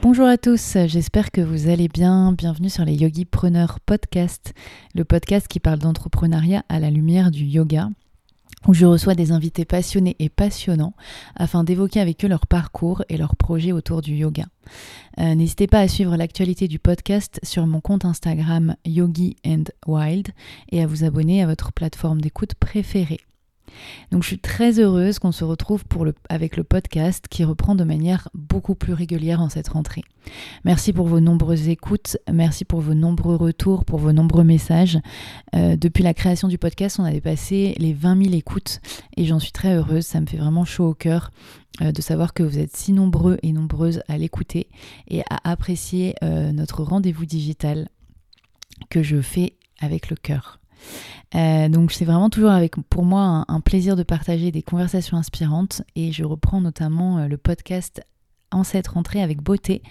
Bonjour à tous, j'espère que vous allez bien. Bienvenue sur les Yogi Preneurs Podcast, le podcast qui parle d'entrepreneuriat à la lumière du yoga où je reçois des invités passionnés et passionnants afin d'évoquer avec eux leur parcours et leurs projets autour du yoga. Euh, n'hésitez pas à suivre l'actualité du podcast sur mon compte Instagram Yogi and Wild et à vous abonner à votre plateforme d'écoute préférée. Donc je suis très heureuse qu'on se retrouve pour avec le podcast qui reprend de manière beaucoup plus régulière en cette rentrée. Merci pour vos nombreuses écoutes, merci pour vos nombreux retours, pour vos nombreux messages. Euh, depuis la création du podcast, on a dépassé les 20 000 écoutes et j'en suis très heureuse, ça me fait vraiment chaud au cœur euh, de savoir que vous êtes si nombreux et nombreuses à l'écouter et à apprécier euh, notre rendez-vous digital que je fais avec le cœur. Euh, donc c'est vraiment toujours avec pour moi un, plaisir de partager des conversations inspirantes et je reprends notamment euh, le podcast en cette rentrée avec beauté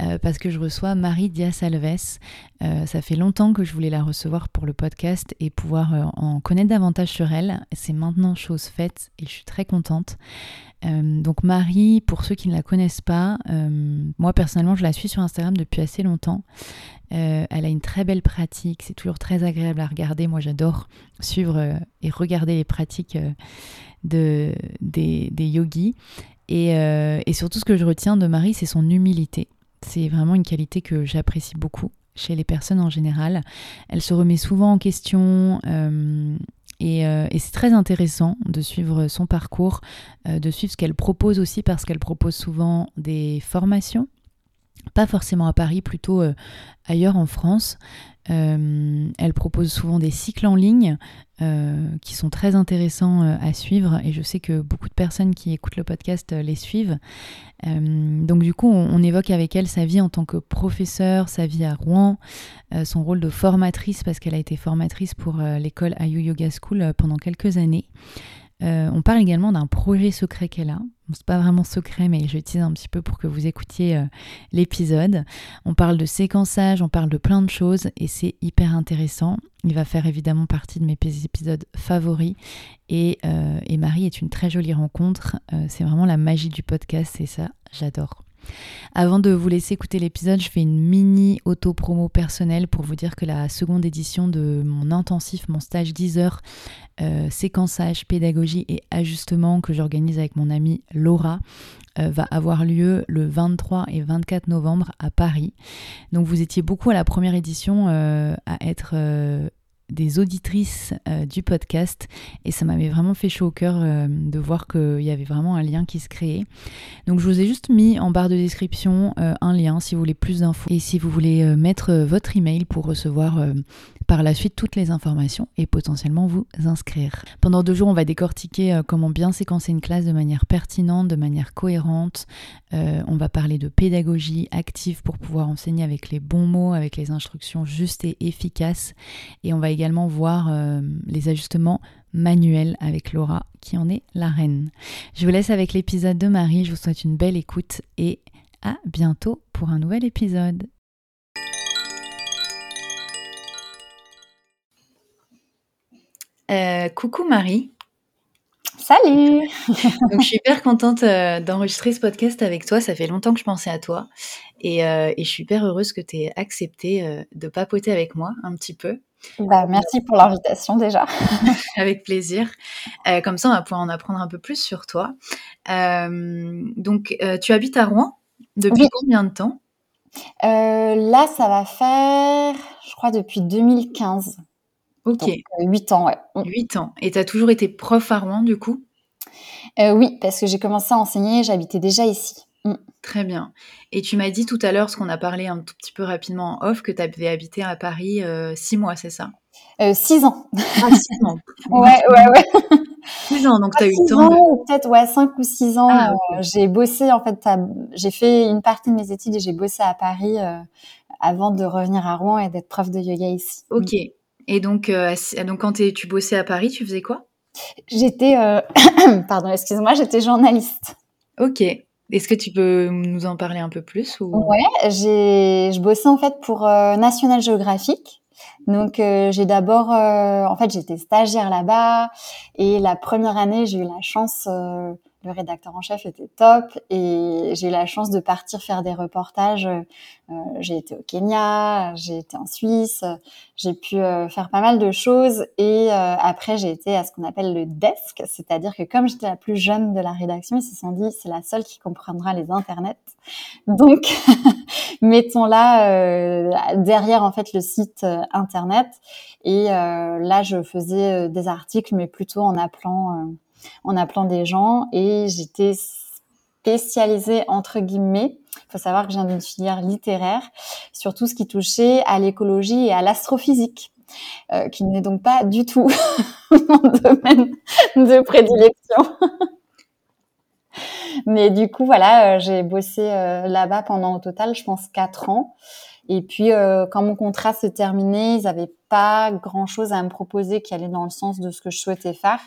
euh, parce que je reçois Marie Diaz-Alves. ça fait longtemps que je voulais la recevoir pour le podcast et pouvoir en connaître davantage sur elle. C'est maintenant chose faite et je suis très contente. donc Marie, pour ceux qui ne la connaissent pas, moi personnellement je la suis sur Instagram depuis assez longtemps. Euh, elle a une très belle pratique, c'est toujours très agréable à regarder. Moi, j'adore suivre euh, et regarder les pratiques euh, de, des, yogis. Et, surtout, ce que je retiens de Marie, c'est son humilité. C'est vraiment une qualité que j'apprécie beaucoup chez les personnes en général. Elle se remet souvent en question. Et c'est très intéressant de suivre son parcours, de suivre ce qu'elle propose aussi parce qu'elle propose souvent des formations pas forcément à Paris, plutôt euh, ailleurs en France. Euh, elle propose souvent des cycles en ligne euh, qui sont très intéressants à suivre et je sais que beaucoup de personnes qui écoutent le podcast les suivent. donc du coup, on, évoque avec elle sa vie en tant que professeur, sa vie à Rouen, son rôle de formatrice parce qu'elle a été formatrice pour l'école Ayu Yoga School pendant quelques années. Euh, on parle également d'un projet secret qu'elle a. c'est pas vraiment secret, mais j'utilise un petit peu pour que vous écoutiez euh, l'épisode. On parle de séquençage, on parle de plein de choses et c'est hyper intéressant. Il va faire évidemment partie de mes épisodes favoris. Et, euh, et Marie est une très jolie rencontre. c'est vraiment la magie du podcast et ça, j'adore. Avant de vous laisser écouter l'épisode, je fais une mini auto-promo personnelle pour vous dire que la seconde édition de mon intensif, mon stage 10 heures, euh, séquençage, pédagogie et ajustement que j'organise avec mon amie Laura, euh, va avoir lieu le 23 et 24 novembre à Paris. Donc vous étiez beaucoup à la première édition euh, à être des auditrices euh, du podcast et ça m'avait vraiment fait chaud au cœur euh, de voir qu'il y avait vraiment un lien qui se créait. Donc je vous ai juste mis en barre de description euh, un lien si vous voulez plus d'infos et si vous voulez mettre votre email pour recevoir par la suite toutes les informations et potentiellement vous inscrire. Pendant deux jours, on va décortiquer comment bien séquencer une classe de manière pertinente, de manière cohérente. on va parler de pédagogie active pour pouvoir enseigner avec les bons mots, avec les instructions justes et efficaces. Et on va également voir euh, les ajustements manuels avec Laura qui en est la reine. Je vous laisse avec l'épisode de Marie, je vous souhaite une belle écoute et à bientôt pour un nouvel épisode. Euh, coucou Marie. Salut Donc, Je suis hyper contente euh, d'enregistrer ce podcast avec toi. Ça fait longtemps que je pensais à toi. Et, et je suis hyper heureuse que tu aies accepté de papoter avec moi un petit peu. Bah, merci pour l'invitation déjà. Avec plaisir. Euh, comme ça, on va pouvoir en apprendre un peu plus sur toi. Euh, donc, euh, tu habites à Rouen depuis combien de temps? Là, ça va faire, je crois, depuis 2015. Ok. Donc, 8 ans, ouais. 8 mm. ans. Et tu as toujours été prof à Rouen, du coup? Oui, parce que j'ai commencé à enseigner, j'habitais déjà ici. Mm. Très bien. Et tu m'as dit tout à l'heure, ce qu'on a parlé un tout petit peu rapidement en off, que tu avais habité à Paris euh, six mois, c'est ça? Euh, Six ans. Ah, six ans. ouais, ouais, ouais. Six ans, donc tu as eu le temps. Ans, Peut-être, ouais, cinq ou six ans. Ah, euh, j'ai bossé, en fait, j'ai fait une partie de mes études et j'ai bossé à Paris avant de revenir à Rouen et d'être prof de yoga ici. Ok. Et donc, donc quand tu bossais à Paris, tu faisais quoi? J'étais, pardon, excuse-moi, j'étais journaliste. Ok. Est-ce que tu peux nous en parler un peu plus ou... Ouais, j'ai, je bossais en fait pour euh, National Geographic. Donc j'ai d'abord, en fait, j'étais stagiaire là-bas et la première année, j'ai eu la chance le rédacteur en chef était top et j'ai eu la chance de partir faire des reportages. Euh, j'ai été au Kenya, j'ai été en Suisse, j'ai pu euh, faire pas mal de choses et euh, après j'ai été à ce qu'on appelle le desk, c'est-à-dire que comme j'étais la plus jeune de la rédaction, ils se sont dit c'est la seule qui comprendra les internets. Donc mettons-la derrière en fait le site internet et là je faisais des articles mais plutôt en appelant en appelant des gens et j'étais spécialisée entre guillemets. Il faut savoir que j'ai une filière littéraire sur tout ce qui touchait à l'écologie et à l'astrophysique. Euh, qui n'est donc pas du tout mon domaine de prédilection. Mais du coup, voilà, euh, j'ai bossé euh, là-bas pendant au total, je pense, quatre ans. Et puis, quand mon contrat s'est terminé, ils n'avaient pas grand-chose à me proposer qui allait dans le sens de ce que je souhaitais faire.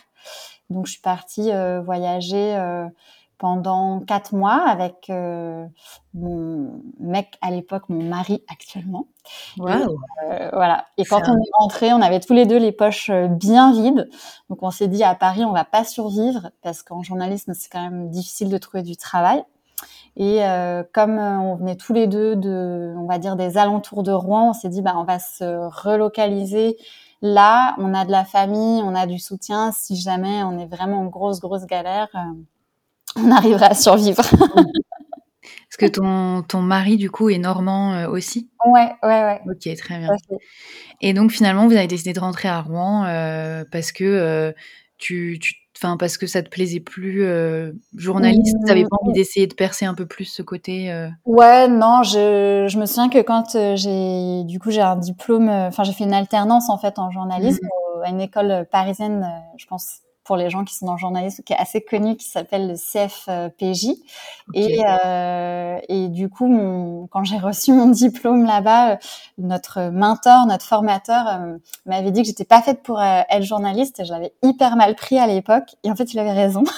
Donc, je suis partie euh, voyager euh, pendant quatre mois avec euh, mon mec à l'époque, mon mari actuellement. Wow. Et, voilà. Et quand on est rentré, on avait tous les deux les poches bien vides. Donc on s'est dit à Paris, on va pas survivre parce qu'en journalisme, c'est quand même difficile de trouver du travail. Et euh, comme on venait tous les deux de, on va dire des alentours de Rouen, on s'est dit bah on va se relocaliser Là, on a de la famille, on a du soutien. Si jamais on est vraiment en grosse, grosse galère, euh, on arrivera à survivre. Est-ce que ton, ton mari, du coup, est normand euh, aussi? Ouais, ouais, ouais. Ok, très bien. Et donc, finalement, vous avez décidé de rentrer à Rouen euh, parce que tu, tu Enfin, parce que ça te plaisait plus euh, journaliste, tu n'avais pas envie d'essayer de percer un peu plus ce côté euh... Ouais, non, je, je me souviens que quand euh, j'ai, du coup, j'ai un diplôme, euh, enfin, j'ai fait une alternance en fait en journalisme mmh. à une école parisienne, je pense pour les gens qui sont dans le journalisme, qui est assez connu, qui s'appelle le CFPJ. Et, euh, et du coup, mon, quand j'ai reçu mon diplôme là-bas, notre mentor, notre formateur euh, m'avait dit que j'étais pas faite pour euh, être journaliste. Et je l'avais hyper mal pris à l'époque. Et en fait, il avait raison.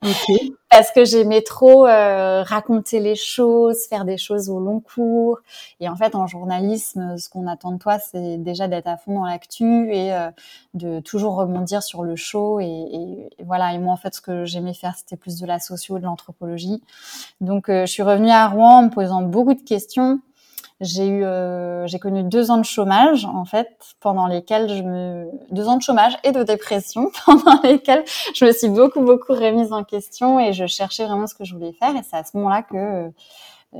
Okay. Parce que j'aimais trop euh, raconter les choses, faire des choses au long cours. Et en fait, en journalisme, ce qu'on attend de toi, c'est déjà d'être à fond dans l'actu et euh, de toujours rebondir sur le show. Et, et, voilà. Et moi, en fait, ce que j'aimais faire, c'était plus de la socio, de l'anthropologie. Donc, euh, je suis revenue à Rouen en me posant beaucoup de questions j'ai eu, euh, j'ai connu deux ans de chômage en fait, pendant lesquels je me, deux ans de chômage et de dépression, pendant lesquels je me suis beaucoup beaucoup remise en question et je cherchais vraiment ce que je voulais faire. Et c'est à ce moment-là que euh,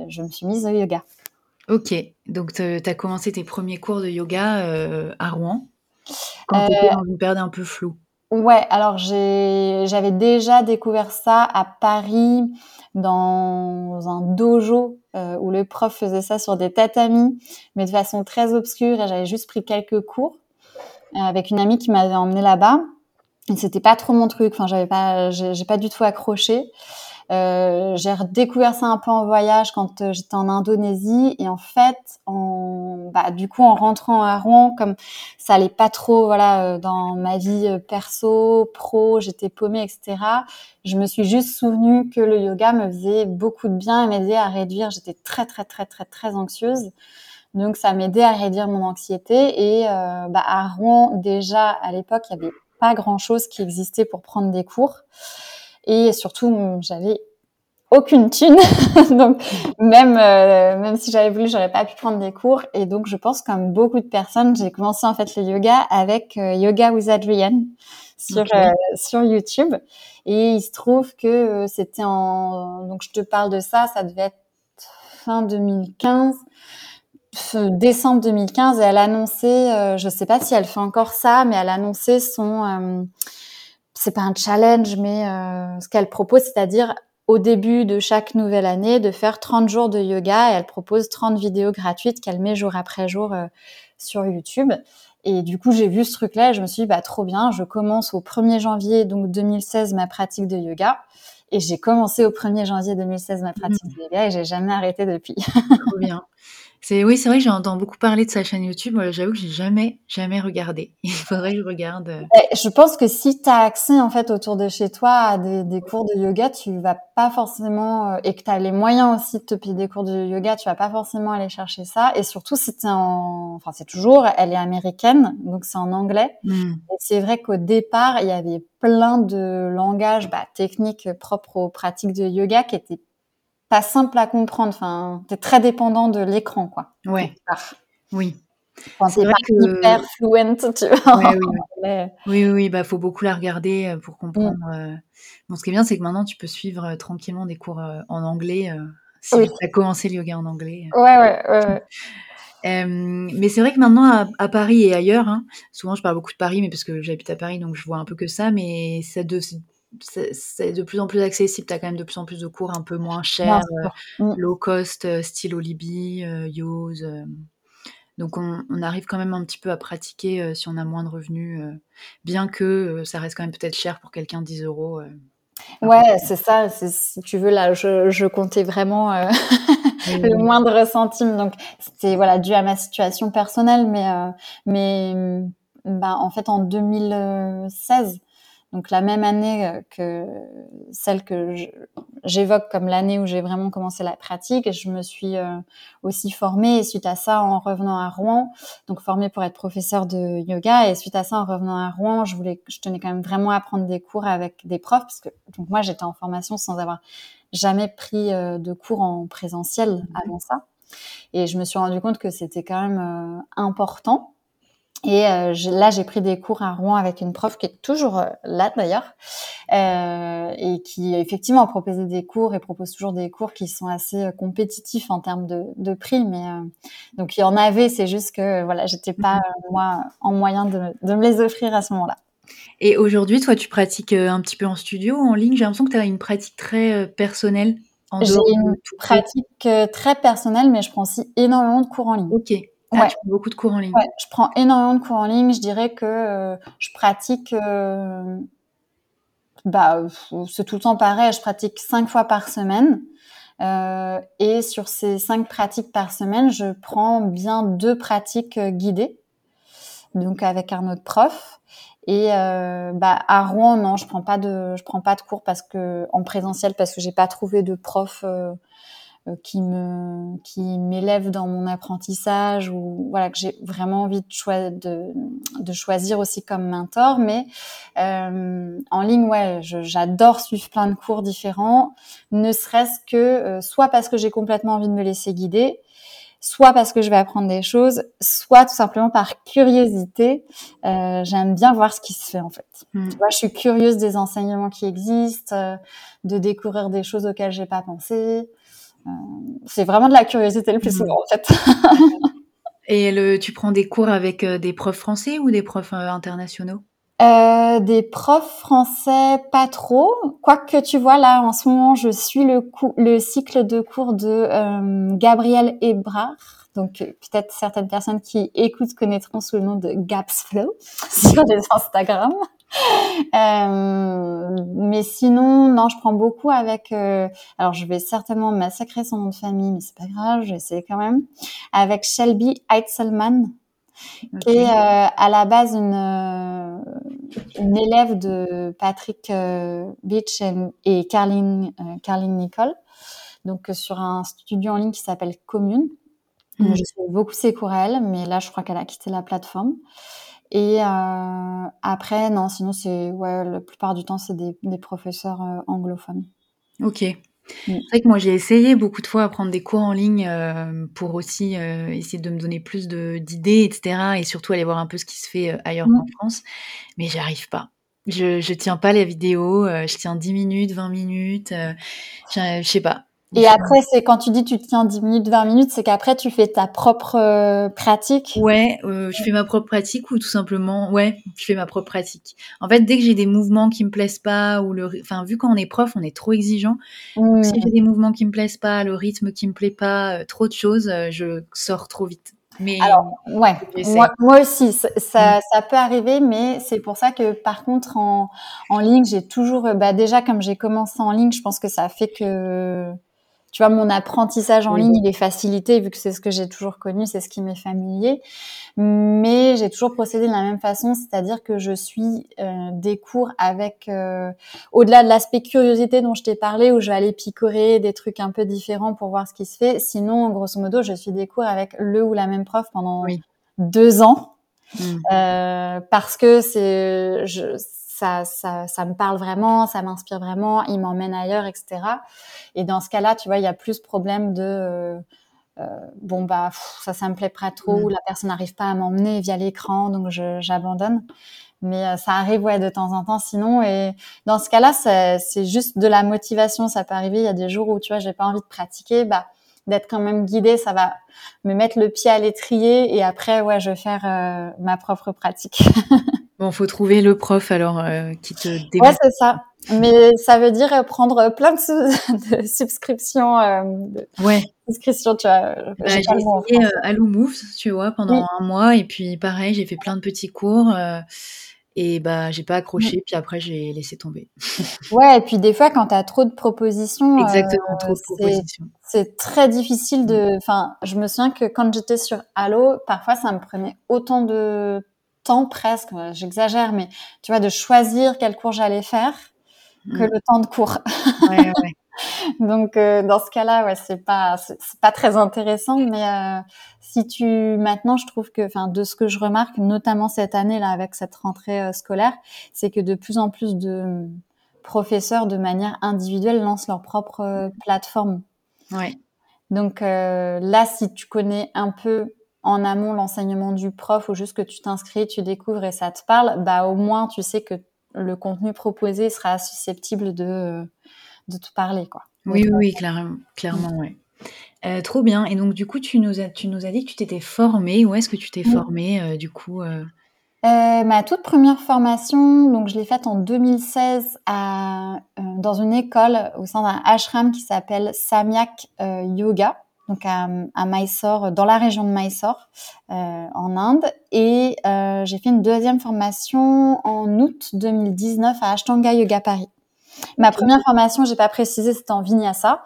je me suis mise au yoga. Ok, donc tu as commencé tes premiers cours de yoga euh, à Rouen quand tu étais dans une période un peu floue. Ouais, alors j'avais déjà découvert ça à Paris dans un dojo euh, où le prof faisait ça sur des tatamis, mais de façon très obscure. Et j'avais juste pris quelques cours euh, avec une amie qui m'avait emmené là-bas. Et c'était pas trop mon truc. Enfin, j'avais pas, j'ai pas du tout accroché. Euh, j'ai redécouvert ça un peu en voyage quand euh, j'étais en Indonésie et en fait, en, bah, du coup, en rentrant à Rouen, comme ça allait pas trop, voilà, euh, dans ma vie perso, pro, j'étais paumée, etc. Je me suis juste souvenu que le yoga me faisait beaucoup de bien et m'aidait à réduire. J'étais très, très, très, très, très anxieuse. Donc ça m'aidait à réduire mon anxiété et bah, à Rouen déjà à l'époque il y avait pas grand chose qui existait pour prendre des cours. Et surtout, j'avais aucune thune. donc, même, euh, même si j'avais voulu, j'aurais pas pu prendre des cours. Et donc, je pense, comme beaucoup de personnes, j'ai commencé en fait le yoga avec euh, Yoga with Adrienne sur, okay. euh, sur YouTube. Et il se trouve que c'était en, donc je te parle de ça, ça devait être fin 2015 décembre 2015 et elle annonçait, euh, je sais pas si elle fait encore ça, mais elle annonçait son, euh, c'est pas un challenge, mais euh, ce qu'elle propose, c'est-à-dire au début de chaque nouvelle année de faire 30 jours de yoga et elle propose 30 vidéos gratuites qu'elle met jour après jour euh, sur YouTube. Et du coup, j'ai vu ce truc-là et je me suis dit, bah, trop bien, je commence au 1er janvier donc 2016 ma pratique de yoga. Et j'ai commencé au 1er janvier 2016 ma pratique mmh. de yoga et j'ai jamais arrêté depuis. trop bien. C'est oui, c'est vrai que j'entends beaucoup parler de sa chaîne YouTube. J'avoue que j'ai jamais, jamais regardé. Il faudrait que je regarde. Euh. Eh, je pense que si tu as accès en fait autour de chez toi à des, des cours de yoga, tu vas pas forcément euh, et que tu as les moyens aussi de te payer des cours de yoga, tu vas pas forcément aller chercher ça. Et surtout si tu en, enfin c'est toujours, elle est américaine, donc c'est en anglais. Hmm. Et c'est vrai qu'au départ, il y avait plein de langages bah, techniques propres aux pratiques de yoga qui étaient pas simple à comprendre. Enfin, t'es très dépendant de l'écran, quoi. Ouais. Oui. Enfin, c'est pas que... hyper fluent, tu vois. oui, oui, oui, bah faut beaucoup la regarder euh, pour comprendre. Mm. Euh. Bon, ce qui est bien, c'est que maintenant tu peux suivre euh, tranquillement des cours en anglais. si tu as commencé le yoga en anglais. Ouais, ouais, ouais. mais c'est vrai que maintenant à, Paris et ailleurs, hein, souvent je parle beaucoup de Paris, mais parce que j'habite à Paris, donc je vois un peu que ça, mais ça de, c'est de plus en plus accessible. Tu as quand même de plus en plus de cours un peu moins chers, euh, mm. low cost, euh, style Olibi, euh, Yose. donc on, arrive quand même un petit peu à pratiquer si on a moins de revenus, bien que ça reste quand même peut-être cher pour quelqu'un 10 euros. ouais, c'est ça. Si tu veux, là, je, comptais vraiment le moindre centime. Donc c'était voilà dû à ma situation personnelle, mais mais bah, en fait en 2016 donc la même année euh, que celle que j'évoque comme l'année où j'ai vraiment commencé la pratique, je me suis euh, aussi formée et suite à ça en revenant à Rouen, donc formée pour être professeur de yoga et suite à ça en revenant à Rouen, je voulais je tenais quand même vraiment à prendre des cours avec des profs parce que donc moi j'étais en formation sans avoir jamais pris euh, de cours en présentiel mmh. avant ça. Et je me suis rendu compte que c'était quand même important et euh, là, j'ai pris des cours à Rouen avec une prof qui est toujours euh, là d'ailleurs, euh, et qui effectivement proposait des cours et propose toujours des cours qui sont assez compétitifs en termes de, de prix. Mais donc il y en avait, c'est juste que voilà, j'étais pas mhm. moi en moyen de, de, me les offrir à ce moment-là. Et aujourd'hui, toi, tu pratiques un petit peu en studio, en ligne? J'ai l'impression que tu as une pratique très personnelle. J'ai une pratique très personnelle, mais je prends aussi énormément de cours en ligne. Ok. Ah, ouais. beaucoup de cours en ligne. Ouais, je prends énormément de cours en ligne. Je dirais que euh, je pratique, euh, bah, c'est tout le temps pareil. Je pratique cinq fois par semaine. Euh, et sur ces cinq pratiques par semaine, je prends bien deux pratiques guidées, donc avec un autre prof. Et bah, à Rouen, non, je prends pas de, je prends pas de cours parce que en présentiel parce que j'ai pas trouvé de prof qui me qui m'élève dans mon apprentissage ou voilà que j'ai vraiment envie de, de, de, choisir aussi comme mentor mais euh, en ligne ouais j'adore suivre plein de cours différents ne serait-ce que euh, soit parce que j'ai complètement envie de me laisser guider soit parce que je vais apprendre des choses, soit tout simplement par curiosité. Euh, J'aime bien voir ce qui se fait en fait. Hmm. Tu vois, je suis curieuse des enseignements qui existent, euh, de découvrir des choses auxquelles j'ai pas pensé. Euh, c'est vraiment de la curiosité le plus souvent en fait. Et le, tu prends des cours avec euh, des profs français ou des profs euh, internationaux? Euh, des profs français, pas trop. Quoique tu vois, là, en ce moment, je suis le, le cycle de cours de euh, Gabriel Ebrard. Donc, peut-être certaines personnes qui écoutent connaîtront sous le nom de Gaps Flow sur les Instagram. Euh, mais sinon, non, je prends beaucoup avec. Euh, alors, je vais certainement massacrer son nom de famille, mais c'est pas grave, je vais essayer quand même. Avec Shelby Heitzelman, qui est euh, à la base une, une élève de Patrick Beach et, Carline, Carline Nicole. Donc, sur un studio en ligne qui s'appelle Commune. Mm. Je suis beaucoup ses cours à elle, mais là, je crois qu'elle a quitté la plateforme. Et euh, après, non, sinon, c'est ouais, la plupart du temps, c'est des, des, professeurs euh, anglophones. Ok. Mm. C'est vrai que moi, j'ai essayé beaucoup de fois à prendre des cours en ligne euh, pour aussi euh, essayer de me donner plus d'idées, etc. Et surtout aller voir un peu ce qui se fait euh, ailleurs mm. en France. Mais j'arrive pas. Je, je tiens pas les vidéos, je tiens 10 minutes, 20 minutes. je sais pas. Et après, c'est quand tu dis tu tiens 10 minutes, 20 minutes, c'est qu'après tu fais ta propre euh, pratique. Ouais, euh, je fais ma propre pratique ou tout simplement, ouais, je fais ma propre pratique. En fait, dès que j'ai des mouvements qui me plaisent pas ou le, enfin, vu quand on est prof, on est trop exigeant. Mmh. Si j'ai des mouvements qui me plaisent pas, le rythme qui me plaît pas, euh, trop de choses, je sors trop vite. Mais alors, ouais, moi, moi, aussi, ça, ça, mmh. ça, peut arriver, mais c'est pour ça que par contre en, en ligne, j'ai toujours, bah déjà comme j'ai commencé en ligne, je pense que ça a fait que tu vois, mon apprentissage en ligne, il est facilité vu que c'est ce que j'ai toujours connu, c'est ce qui m'est familier. Mais j'ai toujours procédé de la même façon, c'est-à-dire que je suis euh, des cours avec, euh, au-delà de l'aspect curiosité dont je t'ai parlé, où je vais aller picorer des trucs un peu différents pour voir ce qui se fait. Sinon, grosso modo, je suis des cours avec le ou la même prof pendant deux ans. Mmh. Euh, parce que c'est, ça, ça, ça me parle vraiment, ça m'inspire vraiment, il m'emmène ailleurs, etc. Et dans ce cas-là, tu vois, il y a plus problème de euh, euh bon bah ça, ça me plaît pas trop, ou la personne n'arrive pas à m'emmener via l'écran, donc j'abandonne. Mais euh, ça arrive ouais de temps en temps sinon. Et dans ce cas-là, c'est juste de la motivation. Ça peut arriver. Il y a des jours où tu vois, j'ai pas envie de pratiquer, bah d'être quand même guidée, ça va me mettre le pied à l'étrier et après ouais, je vais faire euh, ma propre pratique. Bon, faut trouver le prof alors euh, qui te démontre. Ouais, c'est ça. Mais ça veut dire prendre plein de, subscriptions. Euh, de ouais. Subscriptions, tu vois. Bah, j'ai essayé euh, Allo Moves, tu vois, pendant un mois et puis pareil, j'ai fait plein de petits cours. Euh, et bah, j'ai pas accroché, puis après, j'ai laissé tomber. ouais, et puis des fois, quand tu as trop de propositions. Exactement, trop de propositions. C'est très difficile de. Enfin, je me souviens que quand j'étais sur Allo, parfois, ça me prenait autant de temps presque, euh, j'exagère, mais tu vois, de choisir quel cours j'allais faire que mm. le temps de cours. Ouais, ouais. Donc euh, dans ce cas-là, ouais, c'est pas c'est pas très intéressant, mais euh, si tu maintenant, je trouve que, enfin, de ce que je remarque, notamment cette année là avec cette rentrée scolaire, c'est que de plus en plus de professeurs de manière individuelle lancent leur propre plateforme. Ouais. Donc là, si tu connais un peu en amont l'enseignement du prof ou juste que tu t'inscris, tu découvres et ça te parle, bah au moins tu sais que le contenu proposé sera susceptible de, de te parler. Quoi. Oui, oui, clairement, clairement. Euh, trop bien. Et donc, du coup, tu nous as, tu nous as dit que tu t'étais formée. Où est-ce que tu t'es formée, euh, du coup euh? ma toute première formation, donc je l'ai faite en 2016 à, dans une école au sein d'un ashram qui s'appelle Samyak Yoga donc à, à, Mysore, dans la région de Mysore, euh, en Inde. Et euh, j'ai fait une deuxième formation en août 2019 à Ashtanga Yoga Paris. Ma première formation, j'ai pas précisé, c'était en Vinyasa.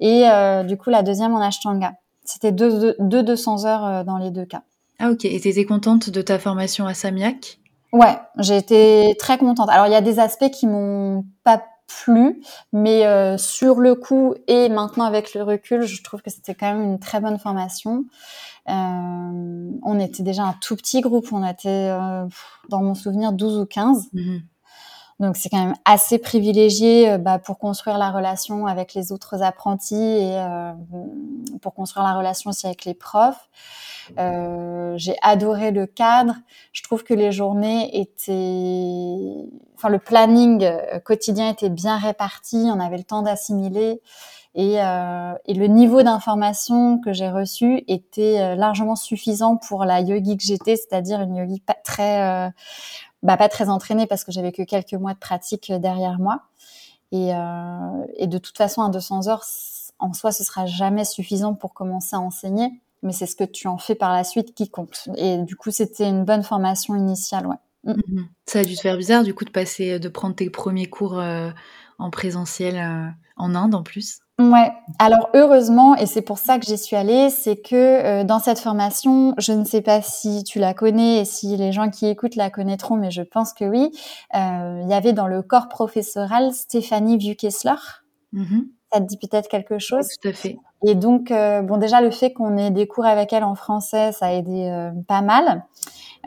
Et euh, du coup, la deuxième en Ashtanga. C'était deux, deux, 200 heures dans les deux cas. Ah ok. Et tu étais contente de ta formation à Samyak Ouais, j'ai été très contente. Alors il y a des aspects qui m'ont pas plus, mais euh, sur le coup et maintenant avec le recul, je trouve que c'était quand même une très bonne formation. Euh, on était déjà un tout petit groupe, on était euh, dans mon souvenir 12 ou 15. Mhm. Donc c'est quand même assez privilégié bah, pour construire la relation avec les autres apprentis et pour construire la relation aussi avec les profs. Euh, j'ai adoré le cadre. Je trouve que les journées étaient, enfin le planning euh, quotidien était bien réparti. On avait le temps d'assimiler. Et, euh, et, le niveau d'information que j'ai reçu était euh, largement suffisant pour la yogi que j'étais, c'est-à-dire une yogi pas très, bah, pas très entraînée parce que j'avais que quelques mois de pratique derrière moi. Et, euh, et de toute façon, à 200 heures, en soi, ce sera jamais suffisant pour commencer à enseigner mais c'est ce que tu en fais par la suite qui compte. Et du coup, c'était une bonne formation initiale, ouais. Mm. Mhm. Ça a dû te faire bizarre, du coup, de passer, de prendre tes premiers cours euh, en présentiel euh, en Inde en plus. Ouais. Alors heureusement, et c'est pour ça que j'y suis allée, c'est que euh, dans cette formation, je ne sais pas si tu la connais et si les gens qui écoutent la connaîtront, mais je pense que oui. Il y avait dans le corps professoral Stéphanie Vieux-Kessler. Mhm. Ça te dit peut-être quelque chose? Tout à fait. Et donc, euh, bon, déjà, le fait qu'on ait des cours avec elle en français, ça a aidé euh, pas mal.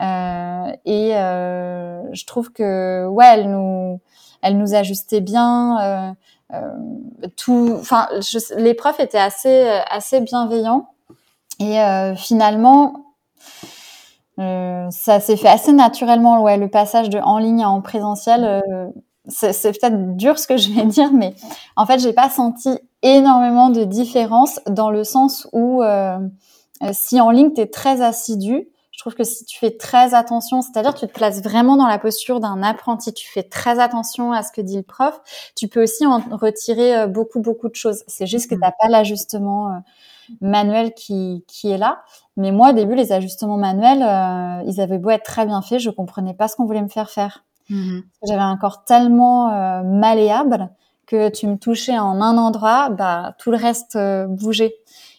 Euh, et je trouve que, ouais, elle nous, elle nous ajustait bien. Tout, enfin, les profs étaient assez, assez bienveillants. Et finalement, ça s'est fait assez naturellement, ouais, le passage de en ligne à en présentiel c'est peut-être dur ce que je vais dire, mais en fait, j'ai pas senti énormément de différence dans le sens où euh, euh, si en ligne tu es très assidu, je trouve que si tu fais très attention, c'est-à-dire tu te places vraiment dans la posture d'un apprenti, tu fais très attention à ce que dit le prof, tu peux aussi en retirer euh, beaucoup beaucoup de choses. C'est juste que mmh. tu n'as pas l'ajustement manuel qui, qui est là. Mais moi, au début, les ajustements manuels, ils avaient beau être très bien faits, je comprenais pas ce qu'on voulait me faire faire. Mmh J'avais un corps tellement euh, malléable que tu me touchais en un endroit, bah tout le reste bougeait.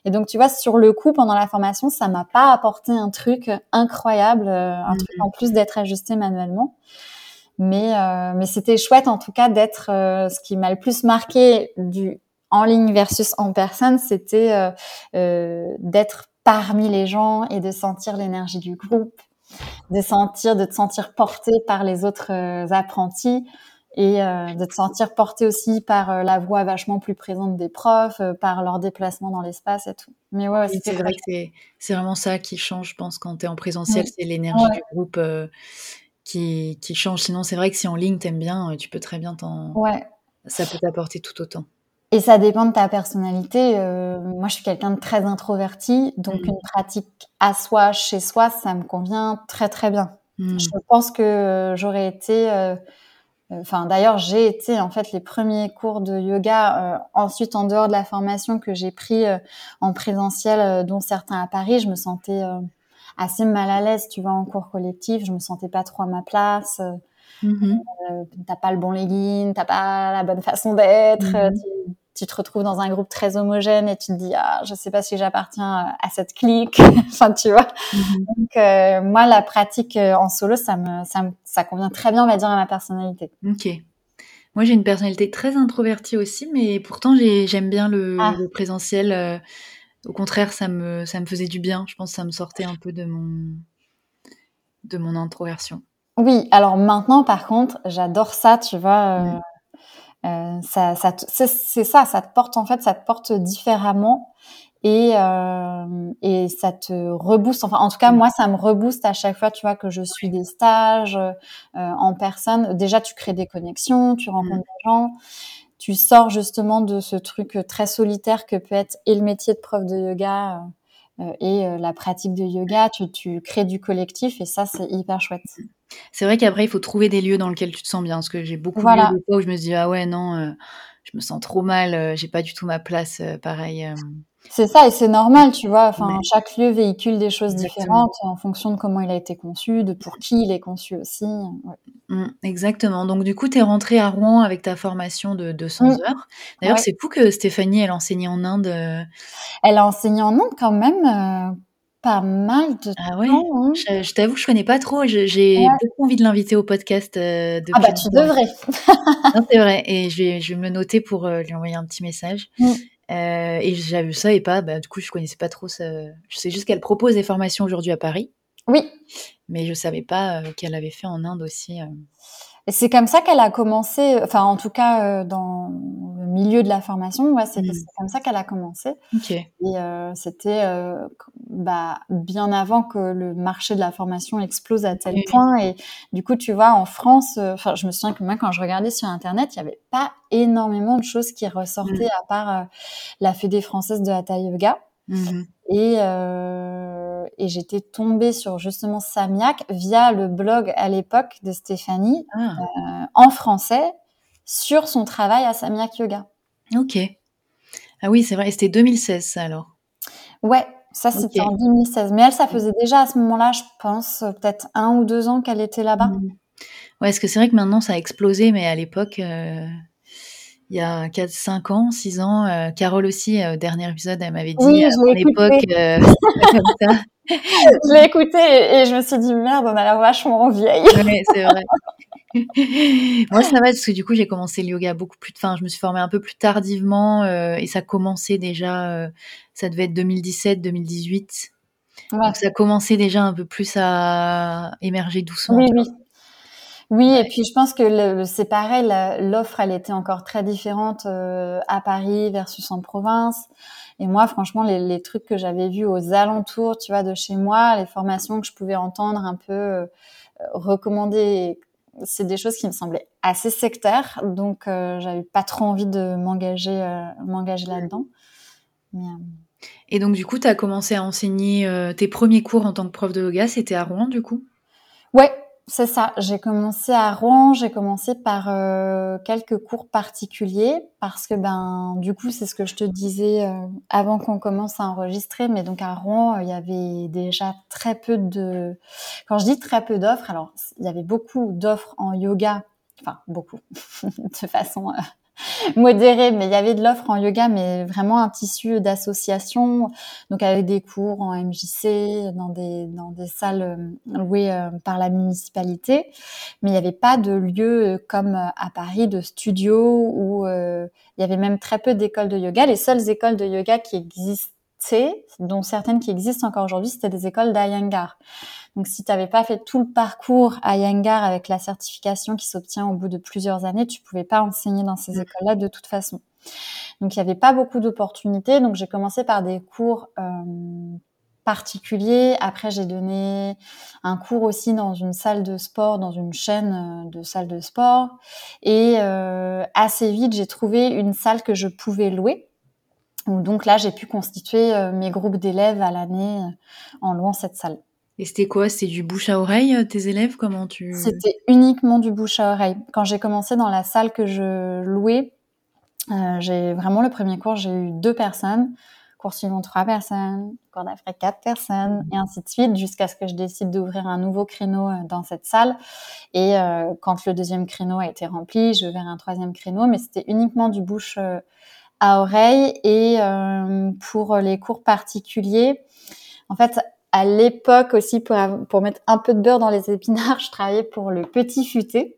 Et donc, tu vois, sur le coup, pendant la formation, ça m'a pas apporté un truc incroyable, un truc en plus d'être ajusté manuellement. Mais, euh, mais c'était chouette en tout cas d'être. Euh, ce qui m'a le plus marqué du en ligne versus en personne, c'était euh, euh d'être parmi les gens et de sentir l'énergie du groupe, de sentir, de te sentir porté par les autres apprentis et euh, de te sentir porté aussi par la voix vachement plus présente des profs, par leur déplacement dans l'espace et tout. Mais ouais, c'est vrai que c'est vraiment ça qui change, je pense, quand tu es en présentiel, c'est l'énergie du groupe qui, qui change. Sinon, c'est vrai que si en ligne t'aimes bien, euh, tu peux très bien t'en. Ouais. Ça peut t'apporter tout autant. Et ça dépend de ta personnalité. Euh, moi, je suis quelqu'un de très introverti, donc mmh. une pratique à soi, chez soi, ça me convient très très bien. Mmh. Je pense que j'aurais été, euh, enfin d'ailleurs, j'ai été en fait les premiers cours de yoga, ensuite en dehors de la formation que j'ai pris en présentiel, dont certains à Paris, je me sentais assez mal à l'aise, tu vois, en cours collectif. Je me sentais pas trop à ma place. Mm t'as pas le bon legging, t'as pas la bonne façon d'être. Mm-hmm. Tu, te retrouves dans un groupe très homogène et tu te dis ah je sais pas si j'appartiens à cette clique. enfin tu vois. Mm-hmm. Donc euh, moi la pratique en solo ça me, ça me ça convient très bien on va dire à ma personnalité. Ok. Moi, j'ai une personnalité très introvertie aussi, mais pourtant, j'aime bien le, ah. le présentiel. Au contraire, ça me, ça me faisait du bien. Je pense que ça me sortait un peu de mon, de mon introversion. Oui, alors maintenant, par contre, j'adore ça, tu vois. Euh, euh, ça, ça c'est ça, ça te porte en fait, ça te porte différemment et, euh, et ça te rebooste. Enfin, en tout cas, moi, ça me rebooste à chaque fois, tu vois, que je suis des stages en personne. Déjà, tu crées des connexions, tu rencontres mm. des gens tu sors justement de ce truc très solitaire que peut être et le métier de prof de yoga euh, et euh, la pratique de yoga. Tu, tu crées du collectif et ça, c'est hyper chouette. C'est vrai qu'après, il faut trouver des lieux dans lesquels tu te sens bien. Parce que j'ai beaucoup de fois où je me dis, ah ouais, non, euh, je me sens trop mal, j'ai pas du tout ma place, pareil. C'est ça, et c'est normal, tu vois. Enfin, chaque lieu véhicule des choses différentes en fonction de comment il a été conçu, de pour qui il est conçu aussi. Mmh, exactement. Donc, du coup, tu es rentrée à Rouen avec ta formation de 200 mmh. heures. D'ailleurs, c'est fou que Stéphanie, elle enseignait en Inde. Euh. Elle a enseigné en Inde quand même. Euh, pas mal de ah ouais? Hein. Je, t'avoue, je connais pas trop. J'ai beaucoup envie de l'inviter au podcast. Euh, ah bah tu devrais. c'est vrai. Et je vais, je vais me le noter pour lui envoyer un petit message. Mmh. Euh, et j'avais vu ça et pas, bah, du coup, je connaissais pas trop ça. Je sais juste qu'elle propose des formations aujourd'hui à Paris. Oui. Mais je savais pas euh, qu'elle avait fait en Inde aussi. Euh. C'est comme ça qu'elle a commencé, enfin en tout cas euh, dans milieu de la formation, ouais, c'est mmh. comme ça qu'elle a commencé. Ok. Et euh, c'était euh, bah, bien avant que le marché de la formation explose à tel point. Et du coup, tu vois, en France, enfin je me souviens que moi quand je regardais sur internet, il y avait pas énormément de choses qui ressortaient mmh. à part la Fédé française de Hatha Yoga. Mmh. Et, euh, et j'étais tombée sur justement Samiak via le blog à l'époque de Stéphanie ah. euh, en français sur son travail à Samiak Yoga. Ok. Ah oui, c'est vrai. C'était 2016 ça alors? Ouais, ça c'était en 2016. Mais elle, ça faisait déjà à ce moment-là, je pense, peut-être un ou deux ans qu'elle était là-bas. Mmh. Ouais, parce que c'est vrai que maintenant ça a explosé, mais à l'époque, euh, il y a 4, 5 ans, 6 ans. Euh, Carole aussi, euh, au dernier épisode, elle m'avait dit oui, à mon époque, euh, comme ça. je l'ai écouté et, je me suis dit merde, on a l'air vachement vieille. oui, c'est vrai. Moi, ça va parce que du coup, j'ai commencé le yoga beaucoup plus. Enfin, je me suis formée un peu plus tardivement et ça commençait déjà. ça devait être 2017, 2018. Donc, ça commençait déjà un peu plus à émerger doucement. Oui, oui. Oui, et puis je pense que c'est pareil, l'offre, elle était encore très différente euh, à Paris versus en province. Et moi, franchement, les, les trucs que j'avais vus aux alentours, tu vois, de chez moi, les formations que je pouvais entendre un peu euh, recommander, c'est des choses qui me semblaient assez sectaires. Donc, euh, j'avais pas trop envie de m'engager, euh, m'engager là-dedans. Et donc, du coup, tu as commencé à enseigner tes premiers cours en tant que prof de yoga, c'était à Rouen, du coup? Ouais, c'est ça. J'ai commencé à Rouen. J'ai commencé par euh, quelques cours particuliers parce que ben du coup c'est ce que je te disais euh, avant qu'on commence à enregistrer. Mais donc à Rouen il y avait déjà très peu de. Quand je dis très peu d'offres, alors il y avait beaucoup d'offres en yoga. Enfin beaucoup de façon euh, modéré, mais il y avait de l'offre en yoga, mais vraiment un tissu d'association, donc avec des cours en MJC, dans des dans des salles euh, louées euh, par la municipalité, mais il n'y avait pas de lieu euh, comme à Paris de studio où il y avait même très peu d'écoles de yoga. Les seules écoles de yoga qui existaient, dont certaines qui existent encore aujourd'hui, c'était des écoles d'Ayangar. Donc, si tu n'avais pas fait tout le parcours à Yangar avec la certification qui s'obtient au bout de plusieurs années, tu pouvais pas enseigner dans ces mm. écoles-là de toute façon. Donc, il n'y avait pas beaucoup d'opportunités. Donc, j'ai commencé par des cours euh, particuliers. Après, j'ai donné un cours aussi dans une salle de sport, dans une chaîne euh, de salles de sport. Et euh, assez vite, j'ai trouvé une salle que je pouvais louer. Donc là, j'ai pu constituer mes groupes d'élèves à l'année en louant cette salle. Et c'était quoi? C'était du bouche à oreille, euh, tes élèves? Comment tu C'était uniquement du bouche à oreille. Quand j'ai commencé dans la salle que je louais, euh, j'ai vraiment le premier cours, j'ai eu deux personnes, cours suivant trois personnes, cours d'après quatre personnes, et ainsi de suite, jusqu'à ce que je décide d'ouvrir un nouveau créneau euh, dans cette salle. Et euh, quand le deuxième créneau a été rempli, je vers un troisième créneau, mais c'était uniquement du bouche euh, à oreille. Et pour les cours particuliers, en fait, à l'époque aussi, pour, pour mettre un peu de beurre dans les épinards, je travaillais pour le Petit Futé.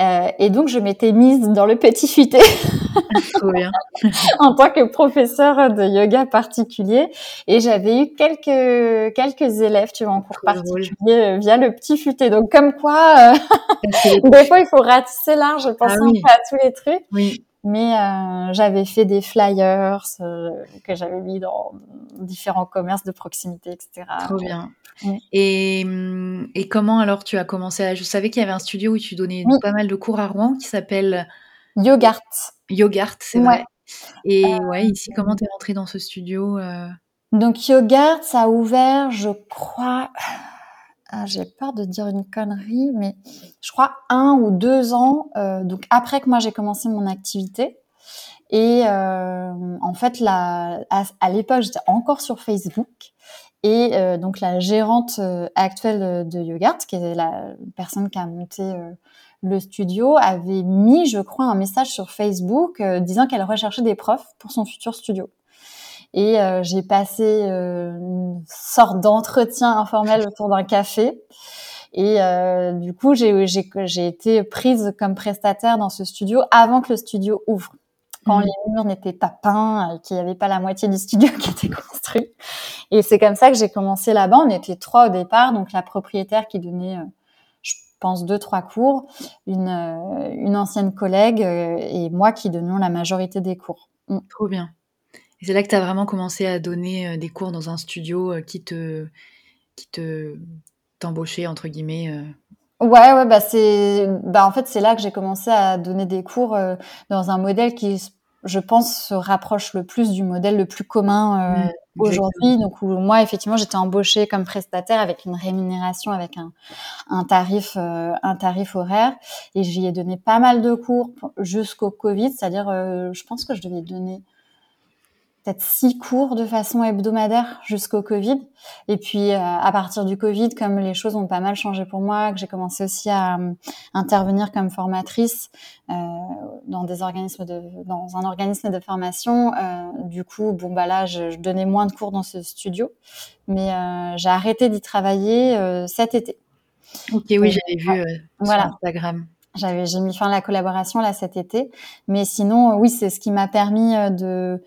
Euh, et donc, je m'étais mise dans le Petit Futé en tant que professeur de yoga particulier. Et j'avais eu quelques quelques élèves, tu vois, en cours particulier euh, via le Petit Futé. Donc, comme quoi, euh, des fois, il faut ratisser large, je pense ah à tous les trucs. Oui. Mais euh, j'avais fait des flyers euh, que j'avais mis dans différents commerces de proximité, etc. Trop bien. Et, hum, et, comment alors tu as commencé à... Je savais qu'il y avait un studio où tu donnais pas mal de cours à Rouen qui s'appelle... Yogart. Yogart, c'est vrai. Et euh, ouais, ici, comment t'es rentrée dans ce studio Donc Yogart, ça a ouvert, je crois... Ah, j'ai peur de dire une connerie, mais je crois un ou deux ans, euh, donc après que moi j'ai commencé mon activité. Et euh, en fait, à, l'époque, j'étais encore sur Facebook. Et euh, donc la gérante actuelle de Yogart, qui est la personne qui a monté le studio, avait mis, je crois, un message sur Facebook disant qu'elle recherchait des profs pour son futur studio. Et euh, j'ai passé euh, une sorte d'entretien informel autour d'un café. Et euh, du coup, j'ai, j'ai, été prise comme prestataire dans ce studio avant que le studio ouvre. Quand mmh. les murs n'étaient pas peints, qu'il n'y avait pas la moitié du studio qui était construit. Et c'est comme ça que j'ai commencé là-bas. On était trois au départ, donc la propriétaire qui donnait je pense deux trois cours, une, une ancienne collègue et moi qui donnions la majorité des cours. Mmh. Trop bien c'est là que tu as vraiment commencé à donner euh, des cours dans un studio euh, qui te qui te t'embauchait entre guillemets. Euh. Ouais, ouais, bah c'est, bah en fait c'est là que j'ai commencé à donner des cours dans un modèle qui, je pense, se rapproche le plus du modèle le plus commun mmh, aujourd'hui. Donc où moi effectivement j'étais embauchée comme prestataire avec une rémunération, avec un, un tarif, un tarif horaire, et j'y ai donné pas mal de cours jusqu'au Covid, c'est-à-dire je pense que je devais donner peut-être six cours de façon hebdomadaire jusqu'au Covid. Et puis euh, à partir du Covid, comme les choses ont pas mal changé pour moi, que j'ai commencé aussi à euh, intervenir comme formatrice euh, dans des organismes de, dans un organisme de formation, du coup, bon bah là, je, je, donnais moins de cours dans ce studio, mais j'ai arrêté d'y travailler cet été. Ok, oui, j'avais vu voilà. sur Instagram. J'avais, j'ai mis fin à la collaboration là cet été, mais sinon, oui, c'est ce qui m'a permis de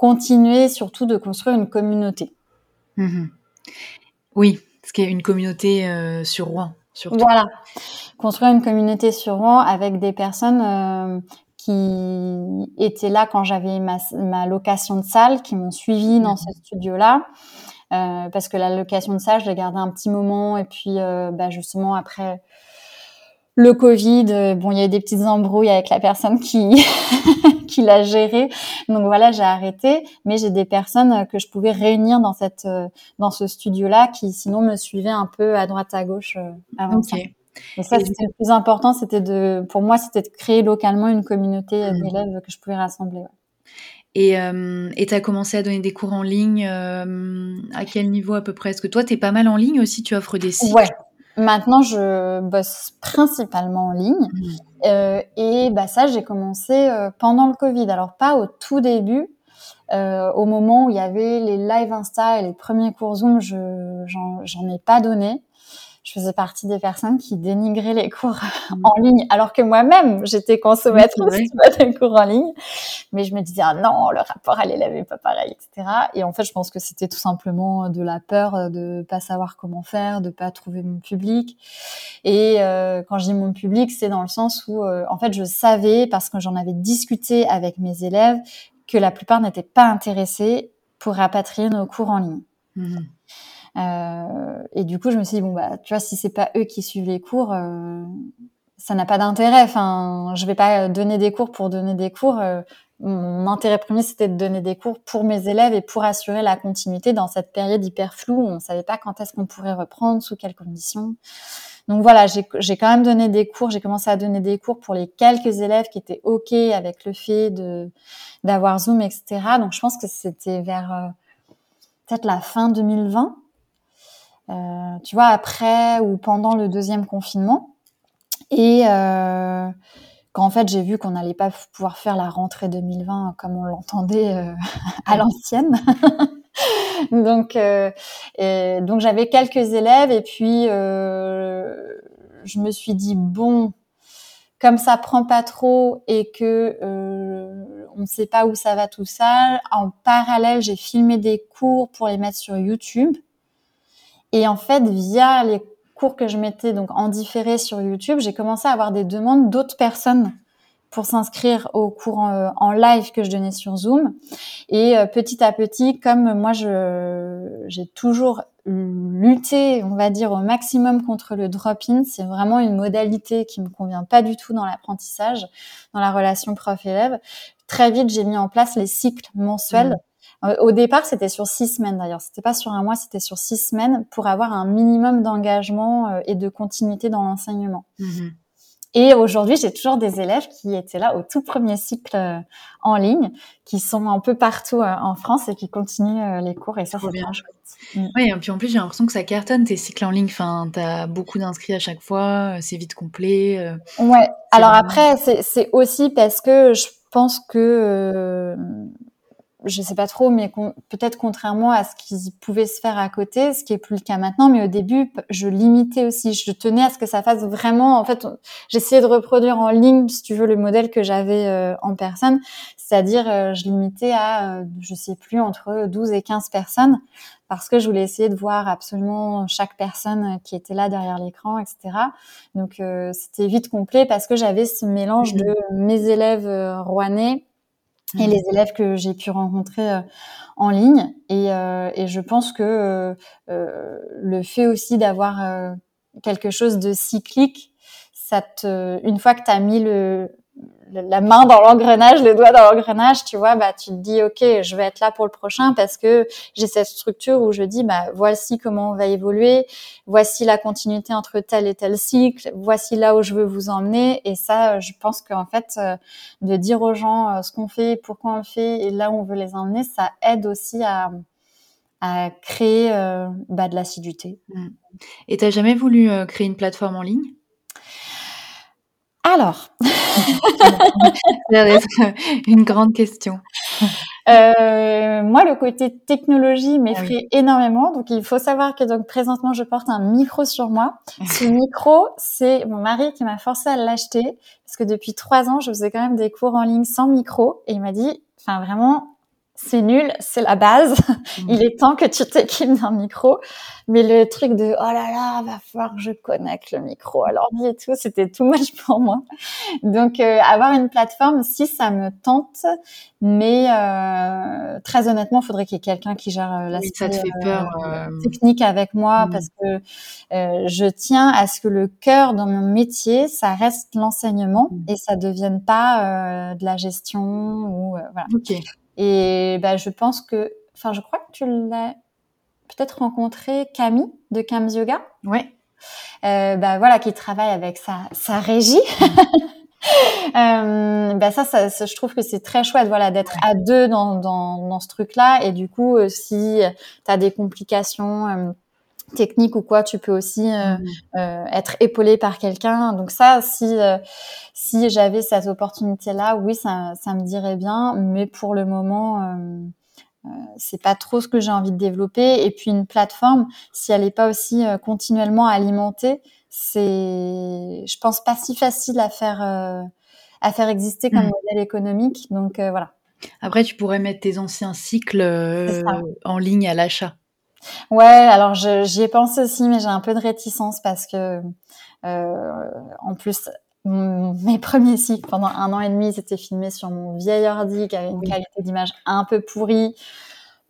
continuer surtout de construire une communauté. Mhm. Oui, ce qui est une communauté euh, sur Rouen. Surtout. Voilà, construire une communauté sur Rouen avec des personnes euh, qui étaient là quand j'avais ma, location de salle, qui m'ont suivi dans mhm. ce studio-là. Euh, parce que la location de salle, je l'ai gardée un petit moment et puis bah, justement après le Covid, bon, il y a eu des petites embrouilles avec la personne qui qui l'a géré. Donc voilà, j'ai arrêté, mais j'ai des personnes que je pouvais réunir dans cette euh, dans ce studio-là qui sinon me suivaient un peu à droite à gauche euh, avant ça. Et ça, c'était le plus important, c'était de, pour moi, c'était de créer localement une communauté mmh. d'élèves que je pouvais rassembler. Et tu as commencé à donner des cours en ligne. à quel niveau à peu près? Est-ce que toi, tu es pas mal en ligne aussi? Tu offres des sites? Ouais, Maintenant, je bosse principalement en ligne. Mmh. Euh, et bah, ça, j'ai commencé euh, pendant le Covid. Alors, pas au tout début. Euh, au moment où il y avait les live Insta et les premiers cours Zoom, je j'en ai pas donné je faisais partie des personnes qui dénigraient les cours mmh. en ligne, alors que moi-même, j'étais consommatrice des cours en ligne. Mais je me disais, ah non, le rapport à l'élève est pas pareil, etc. Et en fait, je pense que c'était tout simplement de la peur de pas savoir comment faire, de pas trouver mon public. Et euh, quand je dis mon public, c'est dans le sens où, euh, en fait, je savais, parce que j'en avais discuté avec mes élèves, que la plupart n'étaient pas intéressés pour rapatrier nos cours en ligne. Mmh. Euh, et du coup, je me suis dit bon bah, tu vois, si c'est pas eux qui suivent les cours, euh, ça n'a pas d'intérêt. Enfin, je vais pas donner des cours pour donner des cours. Euh, mon intérêt premier, c'était de donner des cours pour mes élèves et pour assurer la continuité dans cette période hyper floue où on savait pas quand est-ce qu'on pourrait reprendre, sous quelles conditions. Donc voilà, j'ai quand même donné des cours. J'ai commencé à donner des cours pour les quelques élèves qui étaient ok avec le fait de d'avoir Zoom, etc. Donc je pense que c'était vers peut-être la fin 2020 euh, tu vois, après ou pendant le deuxième confinement. Et euh, quand en fait j'ai vu qu'on n'allait pas pouvoir faire la rentrée 2020 comme on l'entendait euh, à l'ancienne. donc, donc j'avais quelques élèves et puis je me suis dit bon, comme ça prend pas trop et que on ne sait pas où ça va tout ça. En parallèle, j'ai filmé des cours pour les mettre sur YouTube. Et en fait, via les cours que je mettais donc en différé sur YouTube, j'ai commencé à avoir des demandes d'autres personnes pour s'inscrire aux cours en, live que je donnais sur Zoom. Et euh, petit à petit, comme moi, j'ai toujours lutté, on va dire, au maximum contre le drop-in, c'est vraiment une modalité qui me convient pas du tout dans l'apprentissage, dans la relation prof-élève. Très vite, j'ai mis en place les cycles mensuels. Mmh. Euh, au départ, c'était sur six semaines d'ailleurs. C'était pas sur un mois, c'était sur six semaines pour avoir un minimum d'engagement euh, et de continuité dans l'enseignement. Mhm. Et aujourd'hui, j'ai toujours des élèves qui étaient là au tout premier cycle euh, en ligne, qui sont un peu partout en France et qui continuent les cours. Et ça, c'est bien chouette. Mm. Oui, et puis en plus, j'ai l'impression que ça cartonne tes cycles en ligne. Enfin, t'as beaucoup d'inscrits à chaque fois, c'est vite complet. Ouais. Alors après, c'est aussi parce que je pense que je sais pas trop, mais peut-être contrairement à ce qui pouvait se faire à côté, ce qui est plus le cas maintenant. Mais au début, je limitais aussi. Je tenais à ce que ça fasse vraiment. En fait, j'essayais de reproduire en ligne, si tu veux, le modèle que j'avais euh, en personne, c'est-à-dire euh, je limitais à, euh, je sais plus, entre 12 et 15 personnes, parce que je voulais essayer de voir absolument chaque personne qui était là derrière l'écran, etc. Donc c'était vite complet parce que j'avais ce mélange mmh de mes élèves rouennais et les élèves que j'ai pu rencontrer euh, en ligne. Et, euh, et, je pense que euh, le fait aussi d'avoir quelque chose de cyclique, ça te, une fois que tu as mis le, la main dans l'engrenage, le doigt dans l'engrenage, tu vois, bah tu te dis ok, je vais être là pour le prochain parce que j'ai cette structure où je dis bah voici comment on va évoluer, voici la continuité entre tel et tel cycle, voici là où je veux vous emmener et ça, je pense qu'en fait euh, de dire aux gens euh, ce qu'on fait, pourquoi on le fait et là où on veut les emmener, ça aide aussi à à créer euh, bah, de l'assiduité. Mmh. Et t'as jamais voulu créer une plateforme en ligne? Alors, une grande question. Euh, moi, le côté technologie m'effraie ah énormément. Donc, il faut savoir que donc présentement, je porte un micro sur moi. Ce micro, c'est mon mari qui m'a forcé à l'acheter parce que depuis trois ans, je faisais quand même des cours en ligne sans micro et il m'a dit, enfin vraiment, c'est nul, c'est la base. Mm. Il est temps que tu t'équipes d'un micro. Mais le truc de oh là là, va falloir que je connecte le micro à l'ordi et tout, c'était tout much pour moi. Donc euh, avoir une plateforme, si ça me tente, mais euh, très honnêtement, il faudrait qu'il y ait quelqu'un qui gère euh, la technique avec moi mm. parce que je tiens à ce que le cœur dans mon métier, ça reste l'enseignement mm. et ça devienne pas de la gestion ou voilà. Ok. Et bah, je pense que, enfin, je crois que tu l'as peut-être rencontré Camille de Cam's Yoga. Ouais. Euh, bah voilà, qui travaille avec sa, sa régie. euh, bah ça, ça, je trouve que c'est très chouette, voilà, d'être à deux dans, dans, dans ce truc-là. Et du coup, euh, si tu as des complications, euh, technique ou quoi, tu peux aussi euh, Mhm. euh, être épaulé par quelqu'un. Donc ça, si euh, si j'avais cette opportunité-là, oui, ça, ça me dirait bien. Mais pour le moment, euh, euh, c'est pas trop ce que j'ai envie de développer. Et puis une plateforme, si elle n'est pas aussi euh, continuellement alimentée, c'est, je pense, pas si facile à faire euh, à faire exister comme Mhm. modèle économique. Donc euh, voilà. Après, tu pourrais mettre tes anciens cycles euh, en ligne à l'achat. Ouais, alors j'y ai pensé aussi, mais j'ai un peu de réticence parce que, euh, en plus, mes premiers cycles pendant un an et demi, c'était filmé sur mon vieil ordi qui avait une qualité d'image un peu pourrie,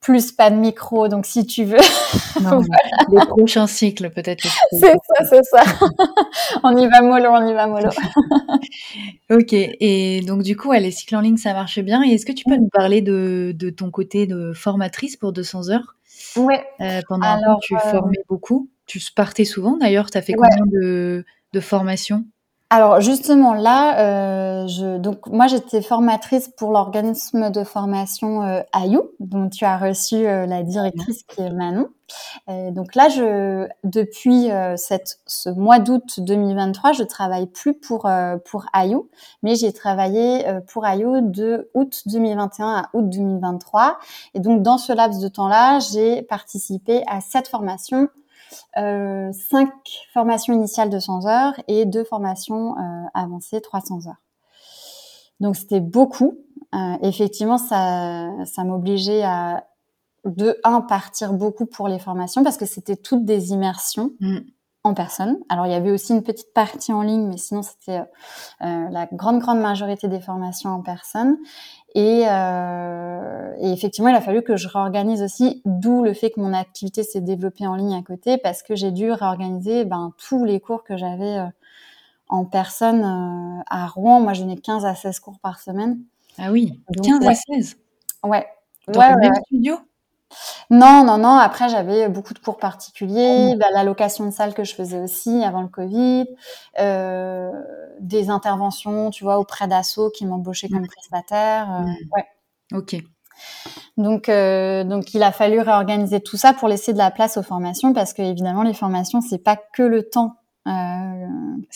plus pas de micro. Donc si tu veux, Non, Les prochains cycles, peut-être. c'est ça, c'est ça. on y va mollo, on y va mollo. Ok, et donc du coup, ouais, les cycles en ligne, ça marche bien. Et est-ce que tu peux nous parler de, de ton côté de formatrice pour 200 heures? Ouais. Euh, Pendant un temps, Alors, tu euh, formais beaucoup. Tu partais souvent d'ailleurs. Tu as fait Ouais. combien de, de formations? Alors justement là, euh, je, donc moi j'étais formatrice pour l'organisme de formation euh, AYU, dont tu as reçu euh, la directrice qui est Manon. Euh, donc là, je, depuis euh, cette, ce mois d'août 2023, je travaille plus pour euh, pour AYU, mais j'ai travaillé pour AYU de août 2021 à août 2023. Et donc dans ce laps de temps-là, j'ai participé à sept formations euh, cinq formations initiales de 100 heures et deux formations euh, avancées 300 heures. Donc c'était beaucoup. Euh, effectivement, ça, ça m'obligeait à de un partir beaucoup pour les formations parce que c'était toutes des immersions Mm. En personne. Alors il y avait aussi une petite partie en ligne, mais sinon c'était euh, la grande grande majorité des formations en personne. Et, euh, et effectivement, il a fallu que je réorganise aussi, d'où le fait que mon activité s'est développée en ligne à côté, parce que j'ai dû réorganiser ben, tous les cours que j'avais euh, en personne euh, à Rouen. Moi, je n'ai 15 à 16 cours par semaine. Ah oui, Donc, 15 à ouais. 16 Ouais. Dans Ouais, le ouais, même studio? Non, non, non. Après, j'avais beaucoup de cours particuliers, bah, la location de salle que je faisais aussi avant le Covid, euh, des interventions, tu vois, auprès d'assos qui m'embauchaient comme prestataire. euh, Mm. ouais. Ok. Donc, euh, donc, il a fallu réorganiser tout ça pour laisser de la place aux formations parce que évidemment, les formations, c'est pas que le temps euh,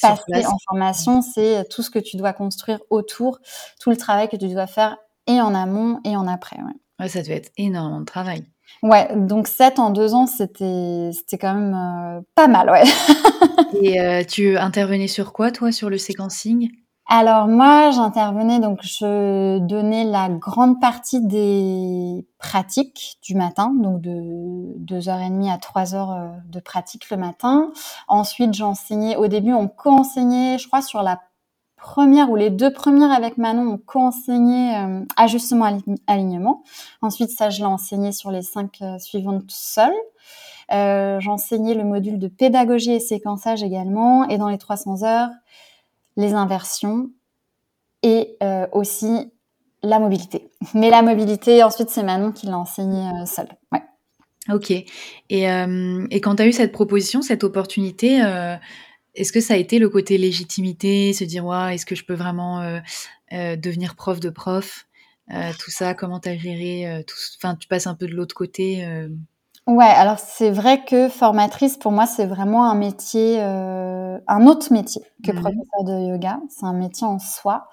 passé en formation, c'est tout ce que tu dois construire autour, tout le travail que tu dois faire et en amont et en après. Ouais. Ouais, ça devait être énormément de travail. Ouais, donc 7 en deux ans, c'était c'était quand même euh, pas mal, ouais. Et euh, tu intervenais sur quoi, toi, sur le séquencing? Alors moi, j'intervenais, donc je donnais la grande partie des pratiques du matin, donc de 2h30 à 3h de pratique le matin. Ensuite, j'enseignais, au début, on co-enseignait, je crois, sur la première ou les deux premières avec Manon, on co-enseignait euh, ajustement ali- alignement. Ensuite, ça, je l'ai enseigné sur les cinq euh, suivantes seule. Euh, J'enseignais le module de pédagogie et séquençage également. Et dans les 300 heures, les inversions et euh, aussi la mobilité. Mais la mobilité, ensuite, c'est Manon qui l'a enseigné euh, seule. Ouais. Ok. Et, quand tu as eu cette proposition, cette opportunité, est-ce que ça a été le côté légitimité, se dire, ouais, est-ce que je peux vraiment euh, euh, devenir prof de prof Euh, Tout ça, comment tu as géré tout... Enfin, tu passes un peu de l'autre côté. Ouais, alors c'est vrai que formatrice, pour moi, c'est vraiment un métier, un autre métier que Mhm. professeur de yoga. C'est un métier en soi.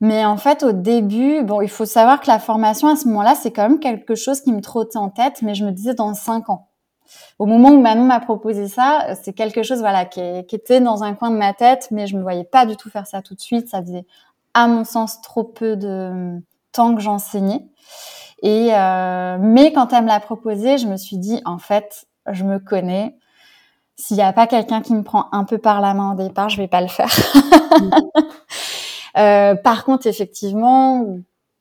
Mais en fait, au début, bon, il faut savoir que la formation à ce moment-là, c'est quand même quelque chose qui me trottait en tête, mais je me disais dans cinq ans. Au moment où Manon m'a proposé ça, c'est quelque chose, voilà, qui, était dans un coin de ma tête, mais je me voyais pas du tout faire ça tout de suite. Ça faisait, à mon sens, trop peu de temps que j'enseignais. Et euh, mais quand elle me l'a proposé, je me suis dit en fait, je me connais. S'il n'y a pas quelqu'un qui me prend un peu par la main au départ, je vais pas le faire. euh, par contre, effectivement,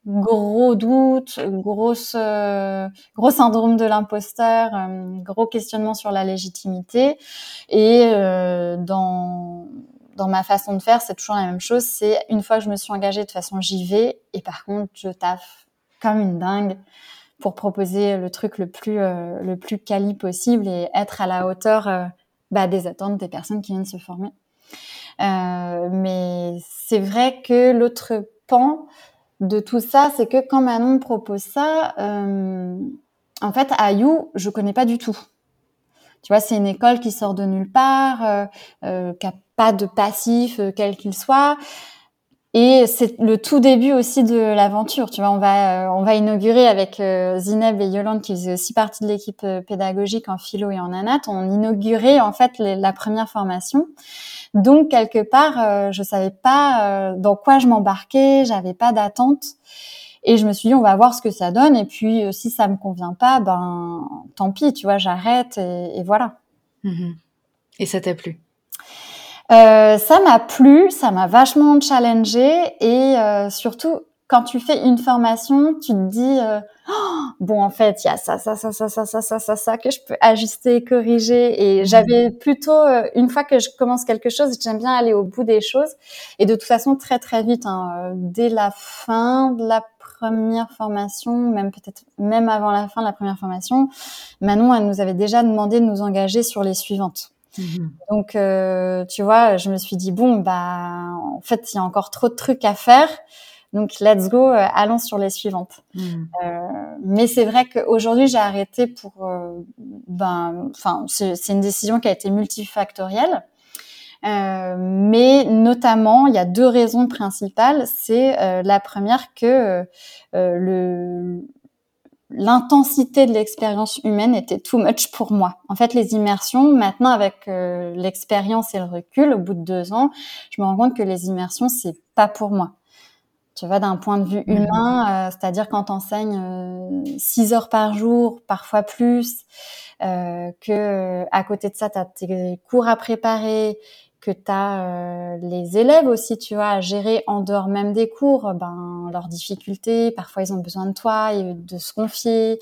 gros doute, grosse, euh, gros syndrome de l'imposteur, euh, gros questionnement sur la légitimité. Et euh, dans dans ma façon de faire, c'est toujours la même chose. C'est une fois que je me suis engagée, de façon, j'y vais. Et par contre, je taffe comme une dingue pour proposer le truc le plus euh, le plus quali possible et être à la hauteur euh, bah, des attentes des personnes qui viennent se former. Mais c'est vrai que l'autre pan de tout ça, c'est que quand Manon propose ça, euh, en fait, à You, je connais pas du tout. Tu vois, c'est une école qui sort de nulle part, euh, qui a pas de passif, quel qu'il soit. Et c'est le tout début aussi de l'aventure. Tu vois, on va on va inaugurer avec Zineb et Yolande qui faisaient aussi partie de l'équipe pédagogique en philo et en anat. On inaugurait en fait la première formation. Donc quelque part, je savais pas dans quoi je m'embarquais, j'avais pas d'attente. Et je me suis dit, on va voir ce que ça donne. Et puis, euh, si ça me convient pas, ben, tant pis, tu vois, j'arrête et, voilà. Mhm. Et ça t'a plu? Euh, Ça m'a plu, ça m'a vachement challengé et euh, surtout, quand tu fais une formation, tu te dis oh, bon en fait il y a ça ça ça ça ça ça ça ça ça que je peux ajuster, corriger et mhm. j'avais plutôt une fois que je commence quelque chose, j'aime bien aller au bout des choses et de toute façon très très vite hein, dès la fin de la première formation, même peut-être même avant la fin de la première formation, Manon, elle nous avait déjà demandé de nous engager sur les suivantes. Mhm. Donc, euh, tu vois, je me suis dit bon, bah, en fait, il y a encore trop de trucs à faire. Donc, let's go, euh, allons sur les suivantes. Mhm. Euh, mais c'est vrai qu'aujourd'hui, j'ai arrêté pour, ben, enfin, c'est une décision qui a été multifactorielle. Euh, mais notamment, il y a deux raisons principales. C'est euh, la première que euh, le l'intensité de l'expérience humaine était too much pour moi. En fait, les immersions, maintenant avec l'expérience et le recul, au bout de deux ans, je me rends compte que les immersions, c'est pas pour moi. Tu vois, d'un point de vue mmh. humain, c'est-à-dire quand t'enseignes six heures par jour, parfois plus, que à côté de ça, tu as tes cours à préparer, que tu as euh, les élèves aussi, tu vois, à gérer en dehors même des cours, ben leurs difficultés, parfois ils ont besoin de toi et de se confier,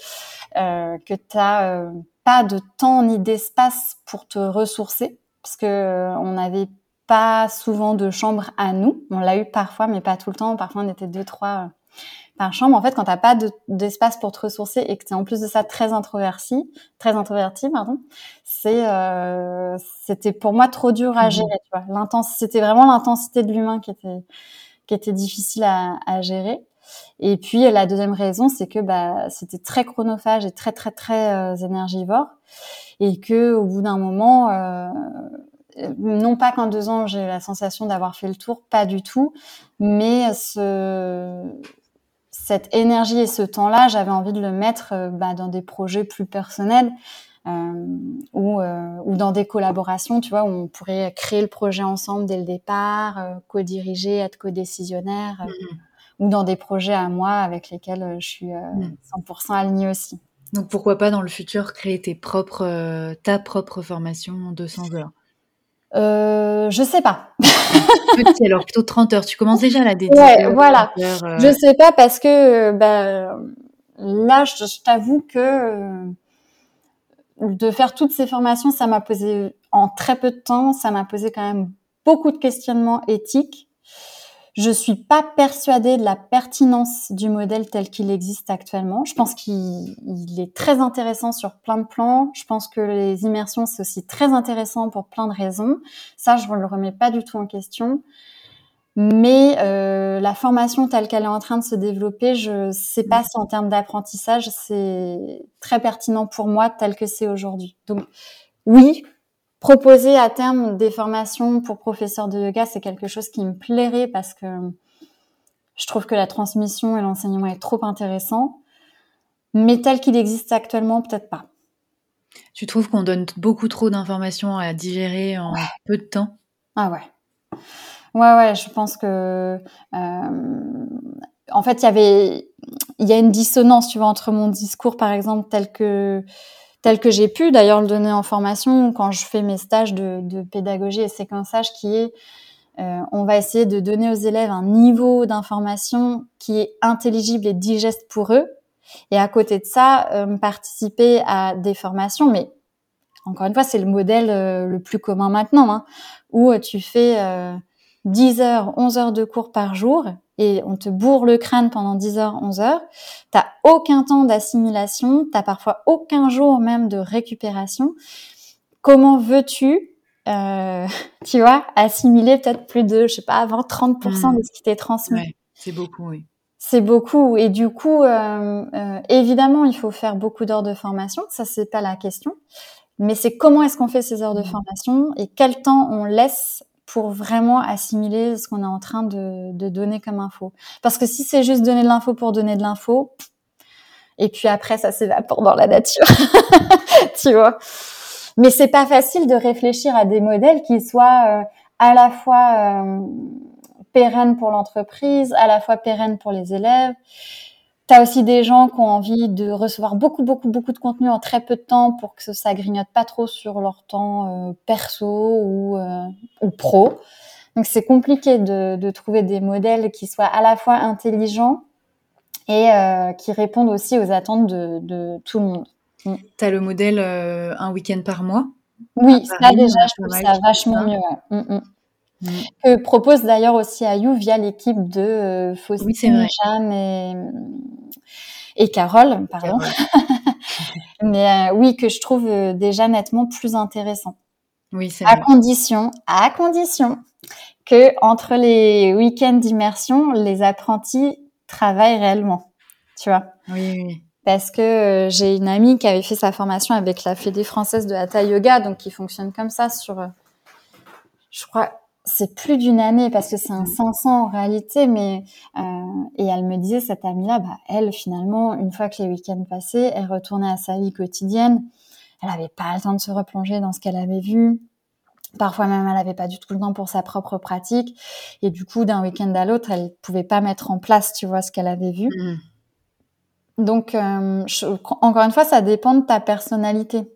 euh, que tu as euh, pas de temps ni d'espace pour te ressourcer parce que on n'avait pas souvent de chambre à nous, on l'a eu parfois mais pas tout le temps, parfois on était deux trois par chambre, en fait, quand t'as pas d'espace pour te ressourcer et que t'es en plus de ça très introverti, très introverti, pardon, c'est euh, c'était pour moi trop dur à mmh gérer. Tu vois, c'était vraiment l'intensité de l'humain qui était qui était difficile à, à, gérer. Et puis la deuxième raison, c'est que bah c'était très chronophage et très très très euh, énergivore, et que au bout d'un moment, euh, non pas qu'en deux ans j'ai la sensation d'avoir fait le tour, pas du tout, mais ce cette énergie et ce temps-là, j'avais envie de le mettre euh, bah, dans des projets plus personnels euh, ou, euh, ou dans des collaborations, tu vois, où on pourrait créer le projet ensemble dès le départ, co-diriger, être co-décisionnaire, mm-hmm. ou dans des projets à moi avec lesquels je suis 100% mm. alignée aussi. Donc pourquoi pas dans le futur créer tes propres, ta propre formation 200 heures euh, je sais pas. Petit, alors plutôt 30 heures. Tu commences déjà à la dédier. Ouais, voilà. Euh. Je sais pas parce que bah, là, je, t'avoue que euh, de faire toutes ces formations, ça m'a posé en très peu de temps, ça m'a posé quand même beaucoup de questionnements éthiques. Je suis pas persuadée de la pertinence du modèle tel qu'il existe actuellement. Je pense qu'il est très intéressant sur plein de plans. Je pense que les immersions, c'est aussi très intéressant pour plein de raisons. Ça, je ne le remets pas du tout en question. Mais euh, la formation telle qu'elle est en train de se développer, je sais pas si en termes d'apprentissage, c'est très pertinent pour moi tel que c'est aujourd'hui. Donc oui, proposer à terme des formations pour professeurs de yoga, c'est quelque chose qui me plairait parce que je trouve que la transmission et l'enseignement est trop intéressant. Mais tel qu'il existe actuellement, peut-être pas. Tu trouves qu'on donne beaucoup trop d'informations à digérer en peu de temps? Ah ouais. Ouais, ouais, je pense que. Euh, en fait, il y avait. Il y a une dissonance, tu vois, entre mon discours, par exemple, tel que tel que j'ai pu d'ailleurs le donner en formation quand je fais mes stages de, pédagogie et séquençage qui est euh, on va essayer de donner aux élèves un niveau d'information qui est intelligible et digeste pour eux. Et à côté de ça euh, participer à des formations. Mais encore une fois c'est le modèle euh, le plus commun maintenant hein, où tu fais 10 heures 11 heures de cours par jour et on te bourre le crâne pendant 10 heures, 11 heures, t'as aucun temps d'assimilation, t'as parfois aucun jour même de récupération. Comment veux-tu, euh, tu vois, assimiler peut-être plus de, je sais pas, avant 30% mmh. de ce qui t'est transmis? C'est beaucoup, oui. C'est beaucoup et du coup, euh, euh, évidemment, il faut faire beaucoup d'heures de formation, ça c'est pas la question. Mais c'est comment est-ce qu'on fait ces heures de Mmh. formation et quel temps on laisse pour vraiment assimiler ce qu'on est en train de, de donner comme info. Parce que si c'est juste donner de l'info pour donner de l'info, et puis après ça s'évapore dans la nature, tu vois. Mais c'est pas facile de réfléchir à des modèles qui soient euh, à la fois euh, pérennes pour l'entreprise, à la fois pérennes pour les élèves. T'as aussi des gens qui ont envie de recevoir beaucoup, beaucoup, beaucoup de contenu en très peu de temps pour que ça grignote pas trop sur leur temps euh, perso ou, euh, ou pro. Donc c'est compliqué de, de, trouver des modèles qui soient à la fois intelligents et euh, qui répondent aussi aux attentes de, de tout le monde. Mm. Tu as le modèle un week-end par mois? Oui, ça déjà, je trouve ça vachement mieux. Ouais. Mm -mm. Mmh. que propose d'ailleurs aussi Ayou via l'équipe de euh, Faustine, oui, Jeanne et, et Carole, pardon. Carole. Mais euh, oui, que je trouve euh, déjà nettement plus intéressant. Oui, c'est à vrai. condition, à condition que entre les week-ends d'immersion, les apprentis travaillent réellement. Tu vois. Oui, oui. Parce que euh, j'ai une amie qui avait fait sa formation avec la Fédé française de Hatha Yoga, donc qui fonctionne comme ça sur, euh, je crois, c'est plus d'une année parce que c'est un 500 en réalité, mais euh, et elle me disait cette amie-là, bah elle finalement une fois que les week-ends passaient, elle retournait à sa vie quotidienne. Elle avait pas le temps de se replonger dans ce qu'elle avait vu. Parfois même, elle avait pas du tout le temps pour sa propre pratique. Et du coup, d'un week-end à l'autre, elle pouvait pas mettre en place, tu vois, ce qu'elle avait vu. Mmh. Donc, euh, je, encore une fois, ça dépend de ta personnalité.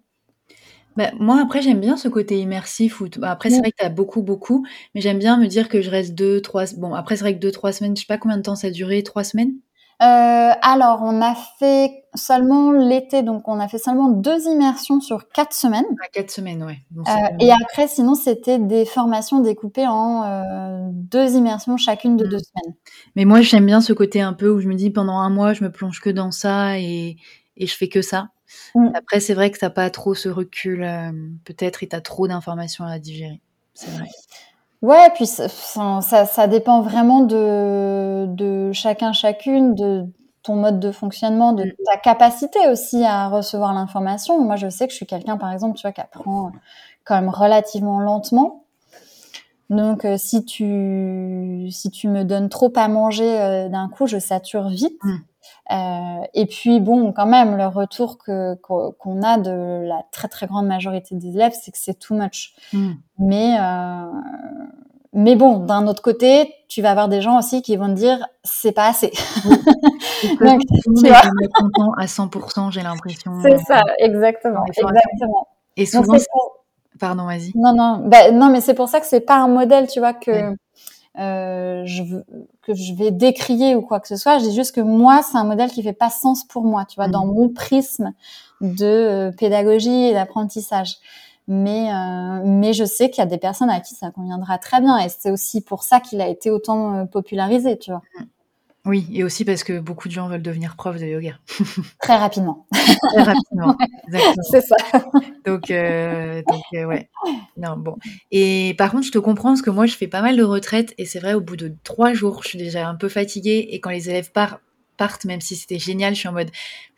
Bah, moi, après, j'aime bien ce côté immersif. Où bah, après, c'est vrai que tu as beaucoup, beaucoup, mais j'aime bien me dire que je reste deux, trois. Bon, après, c'est vrai que deux, trois semaines, je sais pas combien de temps ça a duré, trois semaines? Euh, alors, on a fait seulement l'été, donc on a fait seulement deux immersions sur quatre semaines. À quatre semaines, ouais. Euh, c'est et après, sinon, c'était des formations découpées en euh, deux immersions chacune de Mm. deux semaines. Mais moi, j'aime bien ce côté un peu où je me dis pendant un mois, je me plonge que dans ça et, et je fais que ça. Mm. Après, c'est vrai que t'as pas trop ce recul, euh, peut-être, et t'as trop d'informations à digérer. C'est vrai. Ouais, puis ça, ça, dépend vraiment de, de chacun, chacune, de ton mode de fonctionnement, de Mm. ta capacité aussi à recevoir l'information. Moi, je sais que je suis quelqu'un, par exemple, tu vois, qui apprend quand même relativement lentement. Donc, euh, si tu si tu me donnes trop à manger euh, d'un coup, je sature vite. Mm. Euh, et puis, bon, quand même, le retour que qu'on a de la très très grande majorité des élèves, c'est que c'est too much. Mm. Mais, euh, mais bon, d'un autre côté, tu vas avoir des gens aussi qui vont te dire c'est pas assez. Toute Donc, tu vois. content à 100%, j'ai l'impression. C'est ça, exactement, exactement. Et souvent. Pardon, vas-y. non, non, bah, non, mais c'est pour ça que c'est pas un modèle, tu vois, que euh, je veux- que je vais décrier ou quoi que ce soit. Je dis juste que moi, c'est un modèle qui fait pas sens pour moi, tu vois, Mm. dans mon prisme de euh, pédagogie et d'apprentissage. Mais euh, mais je sais qu'il y a des personnes à qui ça conviendra très bien, et c'est aussi pour ça qu'il a été autant popularisé, tu vois, Oui, et aussi parce que beaucoup de gens veulent devenir prof de yoga. très rapidement. Très rapidement. C'est ça. Donc, euh, donc euh, ouais. Non, bon. Et par contre, je te comprends parce que moi, je fais pas mal de retraites et c'est vrai, au bout de trois jours, je suis déjà un peu fatiguée et quand les élèves partent, partent, même si c'était génial, je suis en mode,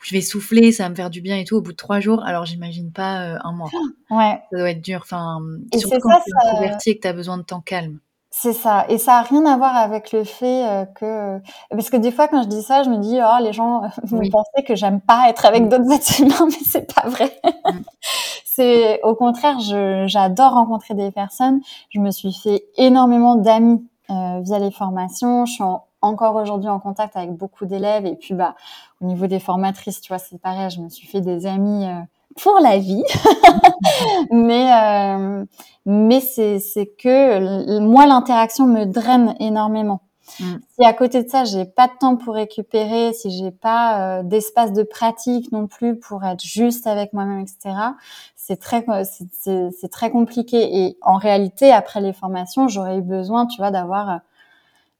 je vais souffler, ça va me faire du bien et tout. Au bout de trois jours, alors j'imagine pas euh, un mois. Ouais. Ça doit être dur. Enfin, Et surtout quand tu es introverti et que tu as besoin de temps calme. C'est ça. Et ça a rien à voir avec le fait euh, que... Parce que des fois, quand je dis ça, je me dis, oh, les gens vont Oui. penser que j'aime pas être avec d'autres êtres humains, mais c'est pas vrai. C'est au contraire, je, j'adore rencontrer des personnes. Je me suis fait énormément d'amis euh, via les formations. Je suis en- encore aujourd'hui en contact avec beaucoup d'élèves. Et puis, bah, au niveau des formatrices, tu vois, c'est pareil. Je me suis fait des amis euh, pour la vie. mais euh, mais c'est c'est que moi l'interaction me draine énormément. Mm. Si à côté de ça j'ai pas de temps pour récupérer, si j'ai pas euh, d'espace de pratique non plus pour être juste avec moi-même, etc. C'est très c'est- c'est c'est très compliqué. Et en réalité après les formations j'aurais eu besoin, tu vois, d'avoir euh,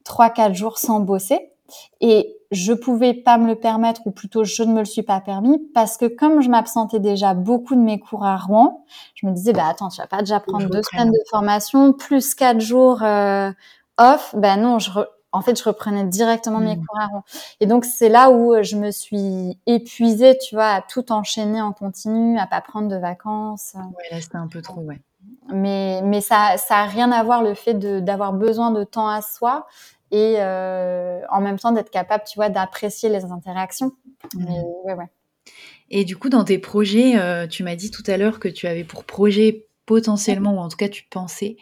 trois quatre jours sans bosser. Et je pouvais pas me le permettre, ou plutôt je ne me le suis pas permis, parce que comme je m'absentais déjà beaucoup de mes cours à Rouen, je me disais, bah attends, tu vas pas déjà prendre je deux reprenne. semaines de formation, plus quatre jours euh, off. Ben non, je re- en fait, je reprenais directement mes mmh. cours à Rouen. Et donc, c'est là où je me suis épuisée, tu vois, à tout enchaîner en continu, à pas prendre de vacances. Ouais, là, c'était un peu trop, ouais. Mais, mais ça, ça a rien à voir le fait d'avoir besoin de temps à soi et euh, en même temps d'être capable, tu vois, d'apprécier les interactions. Mmh. Mais, ouais, ouais. Et du coup, dans tes projets, euh, tu m'as dit tout à l'heure que tu avais pour projet potentiellement, ou en tout cas tu pensais,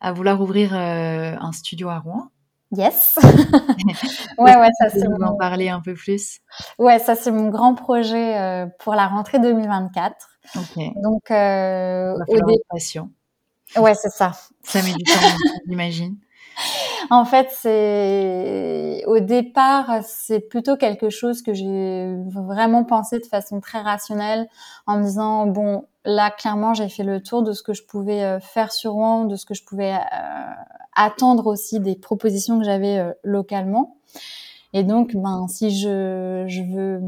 à vouloir ouvrir euh, un studio à Rouen. Yes. ouais, ouais, ça c'est. en parler un peu plus. Ouais, ça c'est mon grand projet euh, pour la rentrée 2024. Ok. Donc, euh, au début. Ouais, c'est ça. Ça met du temps, j'imagine. En fait, c'est au départ, c'est plutôt quelque chose que j'ai vraiment pensé de façon très rationnelle, en me disant bon, là clairement, j'ai fait le tour de ce que je pouvais euh, faire sur Rouen, de ce que je pouvais euh, attendre aussi des propositions que j'avais euh, localement. Et donc, ben, si je, je veux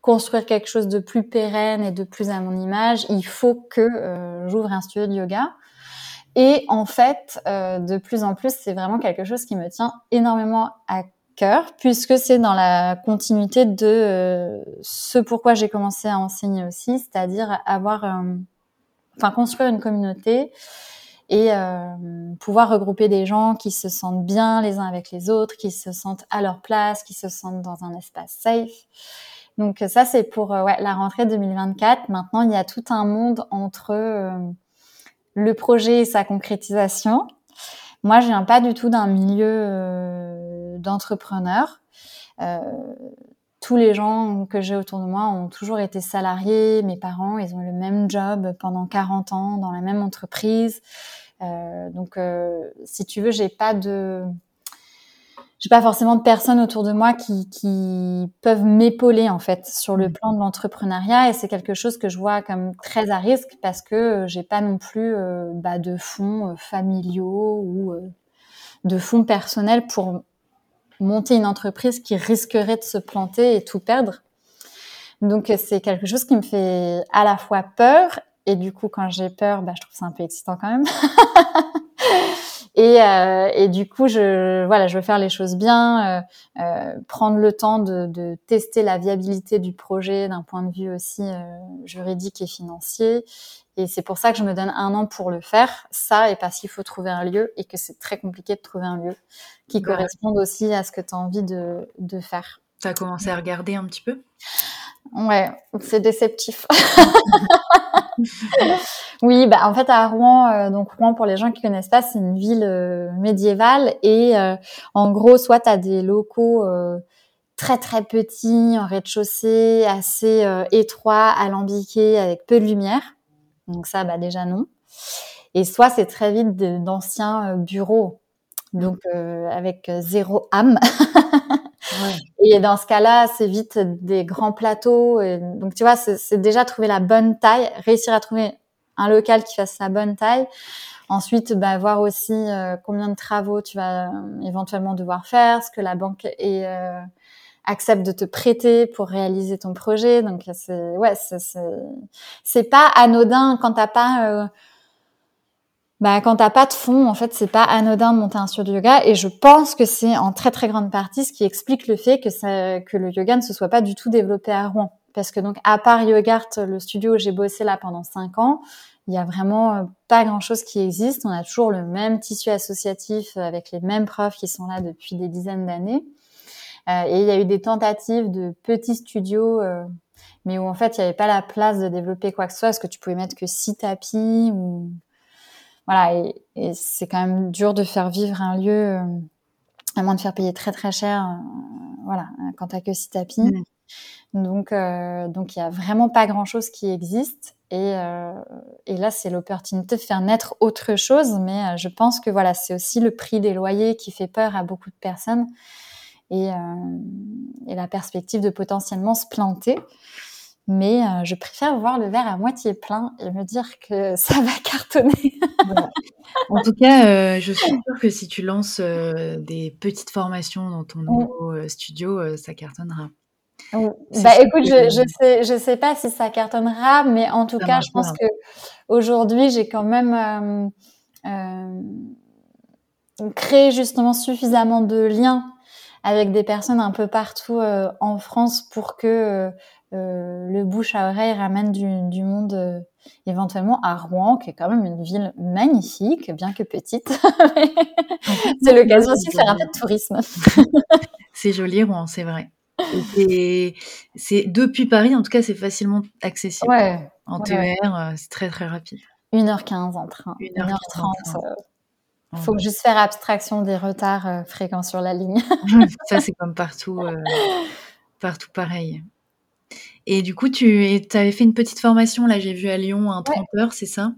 construire quelque chose de plus pérenne et de plus à mon image, il faut que j'ouvre un studio de yoga. Et en fait, euh, de plus en plus, c'est vraiment quelque chose qui me tient énormément à cœur, puisque c'est dans la continuité de euh, ce pourquoi j'ai commencé à enseigner aussi, c'est-à-dire avoir, euh, enfin, construire une communauté et pouvoir regrouper des gens qui se sentent bien les uns avec les autres, qui se sentent à leur place, qui se sentent dans un espace safe. Donc ça, c'est pour ouais, la rentrée 2024. Maintenant, il y a tout un monde entre le projet et sa concrétisation. Moi, je viens pas du tout d'un milieu euh, d'entrepreneurs. Euh, tous les gens que j'ai autour de moi ont toujours été salariés. Mes parents, ils ont le même job pendant 40 ans dans la même entreprise. Euh, donc, si tu veux, j'ai pas de j'ai pas forcément de personnes autour de moi qui, qui peuvent m'épauler en fait sur le mm. plan de l'entrepreneuriat et c'est quelque chose que je vois comme très à risque parce que euh, j'ai pas non plus euh, bah, de fonds euh, familiaux ou de fonds personnels pour monter une entreprise qui risquerait de se planter et tout perdre. Donc c'est quelque chose qui me fait à la fois peur et du coup quand j'ai peur, bah, je trouve ça un peu excitant quand même. Et, euh, et, du coup, je, voilà, je veux faire les choses bien, euh, euh, prendre le temps de, de, tester la viabilité du projet d'un point de vue aussi euh, juridique et financier. Et c'est pour ça que je me donne un an pour le faire. Ça, et parce qu'il faut trouver un lieu et que c'est très compliqué de trouver un lieu qui corresponde aussi à ce que tu as envie de, de faire. Tu as commencé à regarder un petit peu? Ouais, c'est déceptif. oui, bah en fait à Rouen, euh, donc Rouen pour les gens qui connaissent pas, c'est une ville euh, médiévale et euh, en gros soit tu as des locaux très très petits en rez-de-chaussée, assez étroits, alambiqués avec peu de lumière. Donc ça bah déjà non. Et soit c'est très vite d'anciens bureaux. Donc avec zéro âme. Et dans ce cas-là, c'est vite des grands plateaux. Et donc, tu vois, c'est déjà trouver la bonne taille, réussir à trouver un local qui fasse sa bonne taille. Ensuite, bah, voir aussi euh, combien de travaux tu vas euh, éventuellement devoir faire, ce que la banque est, euh, accepte de te prêter pour réaliser ton projet. Donc, c'est ouais, c'est pas anodin quand t'as pas bah, quand t'as pas de fond, en fait, c'est pas anodin de monter un studio de yoga. Et je pense que c'est en très très grande partie ce qui explique le fait que, ça, que le yoga ne se soit pas du tout développé à Rouen. Parce que donc, à part Yogart, le studio où j'ai bossé là pendant cinq ans, il y a vraiment euh, pas grand chose qui existe. On a toujours le même tissu associatif avec les mêmes profs qui sont là depuis des dizaines d'années. Euh, et il y a eu des tentatives de petits studios, euh, mais où en fait il n'y avait pas la place de développer quoi que ce soit, parce que tu pouvais mettre que six tapis ou voilà, et, c'est quand même dur de faire vivre un lieu, à moins de faire payer très très cher, voilà, quand t'as que six tapis. Donc, euh, donc il y a vraiment pas grand chose qui existe. Et, euh, et là, c'est l'opportunité de faire naître autre chose. Mais je pense que voilà, c'est aussi le prix des loyers qui fait peur à beaucoup de personnes et, et la perspective de potentiellement se planter mais euh, je préfère voir le verre à moitié plein et me dire que ça va cartonner. En tout cas, euh, je suis sûre que si tu lances euh, des petites formations dans ton nouveau studio, ça cartonnera. Bah écoute, je, je sais, je sais pas si ça cartonnera, mais en tout cas, je pense que aujourd'hui, j'ai quand même créer justement suffisamment de liens avec des personnes un peu partout en France pour que le bouche à oreille ramène du, du monde éventuellement à Rouen, qui est quand même une ville magnifique, bien que petite. c'est l'occasion aussi de faire un peu de tourisme. c'est joli Rouen, c'est vrai. C'est depuis Paris, en tout cas, c'est facilement accessible. Ouais, en TER, euh, c'est très très rapide. 1h15 en train. 1h30. Il faut juste faire abstraction des retards euh, fréquents sur la ligne. Ça, c'est comme partout, euh, partout pareil. Et du coup, tu avais fait une petite formation, là, j'ai vu à Lyon, un 30 heures, c'est ça?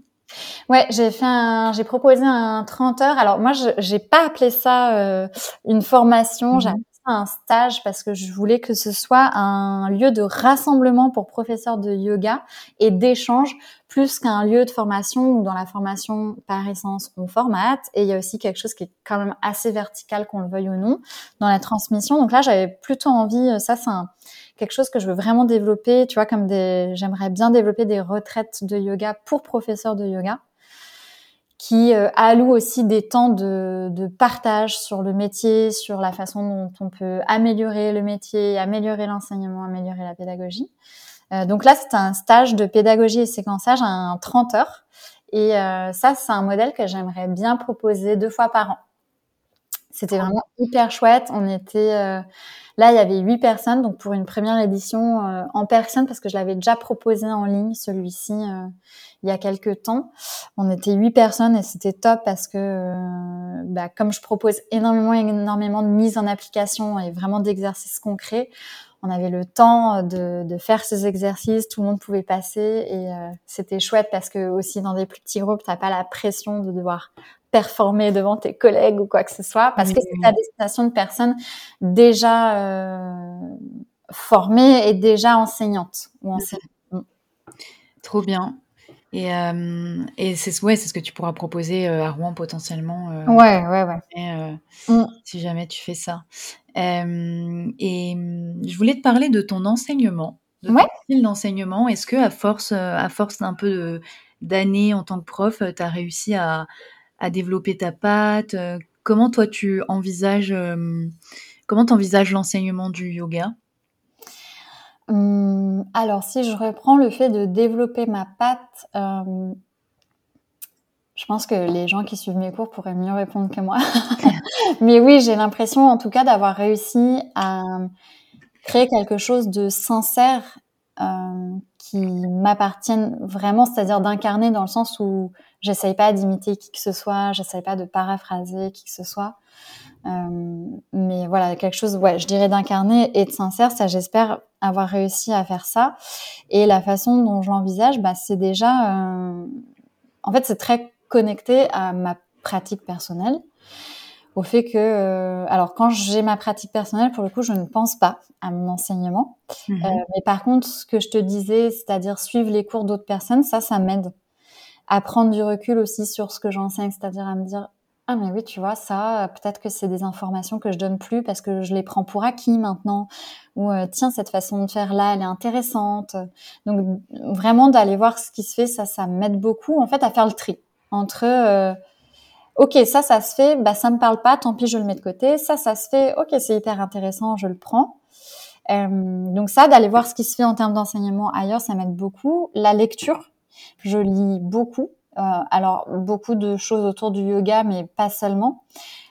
Ouais, j'ai fait j'ai proposé un 30 heures. Alors moi, je j'ai pas appelé ça euh, une formation, mmh j'ai appelé un stage parce que je voulais que ce soit un lieu de rassemblement pour professeurs de yoga et d'échange plus qu'un lieu de formation où dans la formation par essence on formate et il y a aussi quelque chose qui est quand même assez vertical qu'on le veuille ou non dans la transmission. Donc là, j'avais plutôt envie, ça c'est un quelque chose que je veux vraiment développer, tu vois, comme des, j'aimerais bien développer des retraites de yoga pour professeurs de yoga qui euh, allouent aussi des temps de, de, partage sur le métier, sur la façon dont on peut améliorer le métier, améliorer l'enseignement, améliorer la pédagogie. Euh, donc là, c'est un stage de pédagogie et séquençage à 30 heures. Et euh, ça, c'est un modèle que j'aimerais bien proposer deux fois par an. C'était vraiment hyper chouette. On était euh, là, il y avait huit personnes, donc pour une première édition euh, en personne, parce que je l'avais déjà proposé en ligne celui-ci euh, il y a quelques temps. On était huit personnes et c'était top parce que, bah, comme je propose énormément, énormément de mise en application et vraiment d'exercices concrets, on avait le temps de, de, faire ces exercices, tout le monde pouvait passer et c'était chouette parce que aussi dans des plus petits groupes, t'as pas la pression de devoir performer devant tes collègues ou quoi que ce soit, parce que c'est à destination de personnes déjà euh, formées et déjà enseignantes ou enseignantes. Trop bien. Et, euh, et c'est ouais, c'est ce que tu pourras proposer euh, à Rouen potentiellement. Euh, ouais, ouais, ouais. Mm. Si jamais tu fais ça. Et je voulais te parler de ton enseignement, de ton style d'enseignement. Est-ce que à force, à force d'un peu d'années en tant que prof, tu as réussi à, à développer ta patte euh, Comment toi tu envisages euh, comment envisages l'enseignement du yoga? Hum, Alors si je reprends le fait de développer ma patte, euh, je pense que les gens qui suivent mes cours pourraient mieux répondre que moi. Mais oui, j'ai l'impression en tout cas d'avoir réussi à créer quelque chose de sincère qui m'appartiennent vraiment, c'est-à-dire d'incarner dans le sens où j'essaye pas d'imiter qui que ce soit, j'essaye pas de paraphraser qui que ce soit. Euh, mais voilà, quelque chose, ouais, je dirais d'incarner et de sincère, ça j'espère avoir réussi à faire ça. Et la façon dont je l'envisage, bah, c'est déjà, euh, en fait, c'est très connecté à ma pratique personnelle au fait que, euh, alors quand j'ai ma pratique personnelle, pour le coup, je ne pense pas à mon enseignement. Mhm. Euh, mais par contre, ce que je te disais, c'est-à-dire suivre les cours d'autres personnes, ça, ça m'aide à prendre du recul aussi sur ce que j'enseigne, c'est-à-dire à me dire ah mais oui, tu vois, ça, peut-être que c'est des informations que je donne plus parce que je les prends pour acquis maintenant. Ou euh, tiens, cette façon de faire là, elle est intéressante. Donc vraiment d'aller voir ce qui se fait, ça, ça m'aide beaucoup en fait à faire le tri entre ok, ça, ça se fait, bah ça me parle pas, tant pis, je le mets de côté. Ça, ça se fait, ok, c'est hyper intéressant, je le prends. Euh, donc ça, d'aller voir ce qui se fait en termes d'enseignement ailleurs, ça m'aide beaucoup. La lecture, je lis beaucoup. Euh, alors beaucoup de choses autour du yoga, mais pas seulement.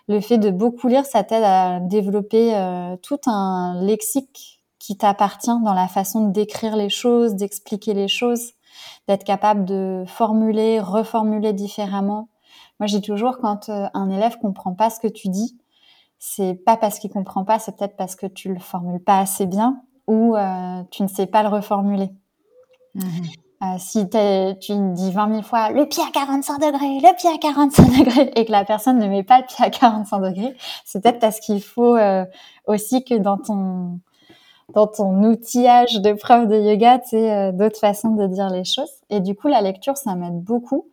Le fait de beaucoup lire, ça t'aide à développer euh, tout un lexique qui t'appartient dans la façon de décrire les choses, d'expliquer les choses, d'être capable de formuler, reformuler différemment. Moi, j'ai toujours quand euh, un élève comprend pas ce que tu dis, c'est pas parce qu'il comprend pas, c'est peut-être parce que tu le formules pas assez bien ou euh, tu ne sais pas le reformuler. Mmh euh, si tu dis 20 000 fois le pied à 45 degrés, le pied à 45 degrés, et que la personne ne met pas le pied à 45 degrés, c'est peut-être parce qu'il faut euh, aussi que dans ton dans ton outillage de prof de yoga, tu sais, d'autres façons de dire les choses. Et du coup, la lecture, ça m'aide beaucoup.